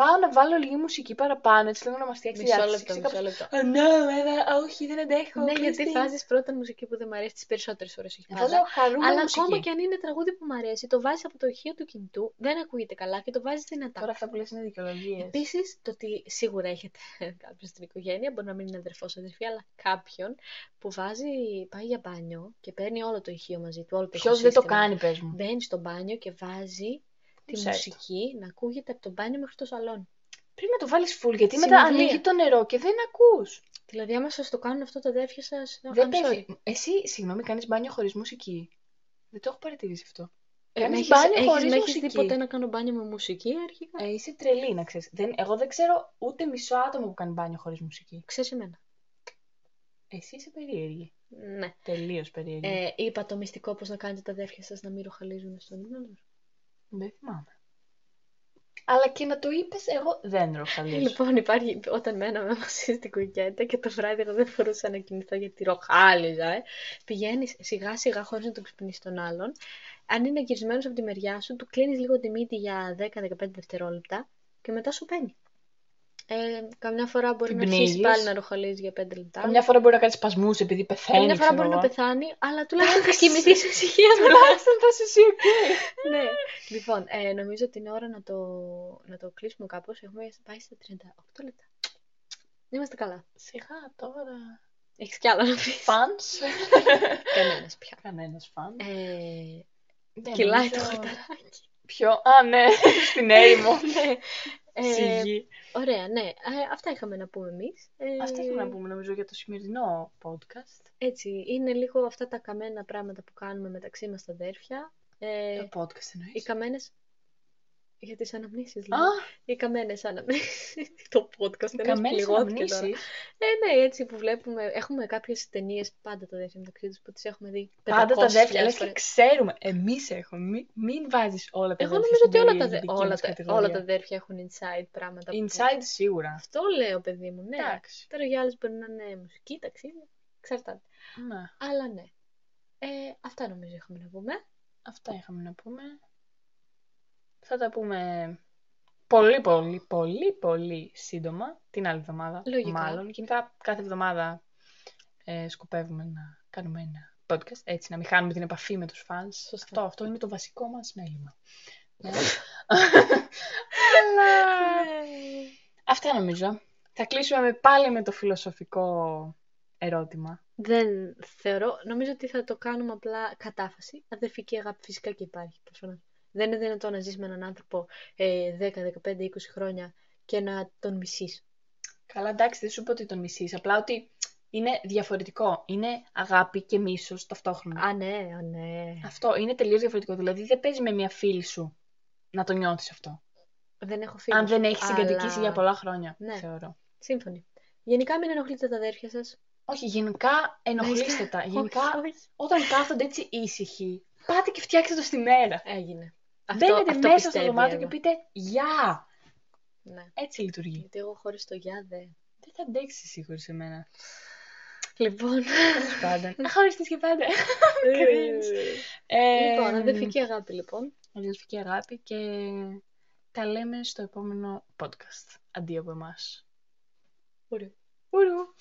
πάω να βάλω λίγη μουσική παραπάνω, έτσι λίγο να μας φτιάξει Μισό διάθεση. λεπτό, Και μισό κάποιος, λεπτό. «Α, ναι, βέβαια, όχι, δεν αντέχω. Ναι, κλειστή». γιατί βάζεις πρώτα μουσική που δεν μου αρέσει τις περισσότερες φορές. Όχι Βάζω πάντα. χαρούμενη Αλλά μουσική. ακόμα και αν είναι τραγούδι που μου αρέσει, το βάζεις από το ηχείο του κινητού, δεν ακούγεται καλά και το βάζεις δυνατά. Τώρα αυτά που λες είναι δικαιολογίες. Επίσης, το ότι σίγουρα έχετε κάποιον στην οικογένεια, μπορεί να μην είναι αδερφός αδερφή, αλλά κάποιον που βάζει, πάει για μπάνιο και παίρνει όλο το ηχείο μαζί του. Όλο το Ποιος δεν το ηχοσύστημα. κάνει, πες μου. Μπαίνει στο μπάνιο και βάζει τη Ψεύτο. μουσική να ακούγεται από το μπάνιο μέχρι το σαλόνι. Πρέπει να το βάλεις full, γιατί μετά Συνοδεία. ανοίγει το νερό και δεν ακούς. Δηλαδή, άμα σας το κάνουν αυτό τα αδέρφια σας. Δεν παίζει. Εσύ, συγγνώμη, κάνεις μπάνιο χωρίς μουσική; Δεν το έχω παρατηρήσει αυτό. Ε, Κάνεις έχεις, μπάνιο έχεις, χωρίς με έχεις μουσική; δει ποτέ να κάνω μπάνιο με μουσική αρχικά; Ε, είσαι τρελή, να ξέρεις. Εγώ δεν ξέρω ούτε μισό άτομο που κάνει μπάνιο χωρίς μουσική. Ξέρεις εμένα. Εσύ είσαι περίεργη. Ναι. Τελείως περίεργη. Ε, είπα το μυστικό πώς να κάνετε τα αδέρφια σας να μην ροχαλίζουν στον ύπνο τους. Δεν θυμάμαι. Αλλά και να το είπες, εγώ δεν ροχαλίζω. Λοιπόν, υπάρχει, όταν μέναμε μαζί στην κουκέτα και το βράδυ εγώ δεν μπορούσα να κοιμηθώ γιατί ροχάλιζα, ε. Πηγαίνεις σιγά σιγά χωρίς να τον ξυπνήσεις τον άλλον. Αν είναι γυρισμένος από τη μεριά σου, του κλείνεις λίγο τη μύτη για 10-15 δευτερόλεπτα και μετά σου παίρνει. Ε, καμιά φορά μπορεί Την να αρχίσεις πνίγεις. πάλι να ροχαλίζεις για 5 λεπτά. Καμιά φορά μπορεί να κάνεις σπασμούς επειδή πεθαίνεις. Καμιά φορά ξέρω μπορεί να εγώ. πεθάνει, αλλά τουλάχιστον θα κοιμηθείς σε ησυχία μετά. Τουλάχιστον θα είσαι εσύ, οκ. ναι. Λοιπόν, ε, νομίζω ότι είναι ώρα να το, να το κλείσουμε κάπως. Έχουμε πάει στα 38 λεπτά. Είμαστε καλά. Σιγά τώρα. Έχεις κι άλλο να πεις. Fans. Κανένας πια. Κανένας fans. Ε, Δεν κυλάει το νομίζω- χορταράκι. Ποιο. Α, ναι, στην έρημο. ναι. Ε, Σιγή. ωραία, ναι. Ε, αυτά είχαμε να πούμε εμείς. Ε, Αυτά είχαμε να πούμε νομίζω για το σημερινό podcast. Έτσι, είναι λίγο αυτά τα καμένα πράγματα που κάνουμε μεταξύ μας τα αδέρφια. Ε, Το podcast οι εννοείς. καμένες... Για τις αναμνήσεις, Α, λέω. Οι καμένες αναμνήσεις. το podcast δεν καμένες πληγώθηκε τώρα. αναμνήσεις. Ε, ναι, έτσι που βλέπουμε. Έχουμε κάποιες ταινίες πάντα τα αδέρφια μεταξύ τους που τις έχουμε δει. Πάντα τα 500.000 αδέρφια, λες και φορές. ξέρουμε. Εμείς έχουμε. Μην, μην βάζεις όλα τα Εγώ αδέρφια νομίζω ότι στην όλα τα, περίεργη δε- δική όλα, μας τα, κατηγορία. όλα τα αδέρφια έχουν inside πράγματα. που- Inside σίγουρα. Αυτό λέω, παιδί μου, ναι. Εντάξει. Τώρα για άλλες μπορεί να είναι μουσική, ταξίδια. Εξαρτάται. Ναι. Αλλά ναι. Ε, αυτά νομίζω είχαμε να πούμε. Αυτά είχαμε να πούμε. Θα τα πούμε πολύ πολύ πολύ πολύ σύντομα την άλλη εβδομάδα. Λογικά. Μάλλον. Γενικά κάθε εβδομάδα ε, σκοπεύουμε να κάνουμε ένα podcast έτσι να μην χάνουμε την επαφή με τους fans. Σωστά. Αυτό, αυτό είναι το βασικό μας μέλημα. Ναι. Αλλά αυτά νομίζω. Θα κλείσουμε με- πάλι με το φιλοσοφικό ερώτημα. Δεν θεωρώ. Νομίζω ότι θα το κάνουμε απλά κατάφαση. Αδερφική αγάπη φυσικά και υπάρχει. προφανώς. Δεν είναι δυνατόν να ζεις με έναν άνθρωπο ε, 10, 15, 20 χρόνια και να τον μισείς. Καλά, εντάξει, δεν σου είπα ότι τον μισείς. Απλά ότι είναι διαφορετικό. Είναι αγάπη και μίσος ταυτόχρονα. Α, ναι, α, ναι. Αυτό είναι τελείως διαφορετικό. Δηλαδή δεν παίζεις με μια φίλη σου να το νιώθεις αυτό. Δεν έχω φίλους. Αν δεν έχεις συγκατοικήσει αλλά- για πολλά χρόνια, Ναι. θεωρώ. Σύμφωνοι. Γενικά μην ενοχλείτε τα αδέρφια σας. Όχι, γενικά ενοχλήστε τα. Γενικά, Όχι, όχι. όταν κάθονται έτσι ήσυχοι, πάτε και φτιάξτε το στη μέρα. Έγινε. Μπαίνετε μέσα στο πιστεύει δωμάτιο εγώ. και πείτε «Γεια». Ναι. Έτσι λειτουργεί. Γιατί εγώ χωρίς το γεια δεν. Δεν θα αντέξεις σίγουρα σε μένα. Λοιπόν. Τέλος πάντων. Να χωριστείς και πάντα. Cringe. Ε, λοιπόν, αδερφική αγάπη λοιπόν. αδελφική αγάπη και τα λέμε στο επόμενο podcast. Αντί από εμάς. Ωραία. Ουρου.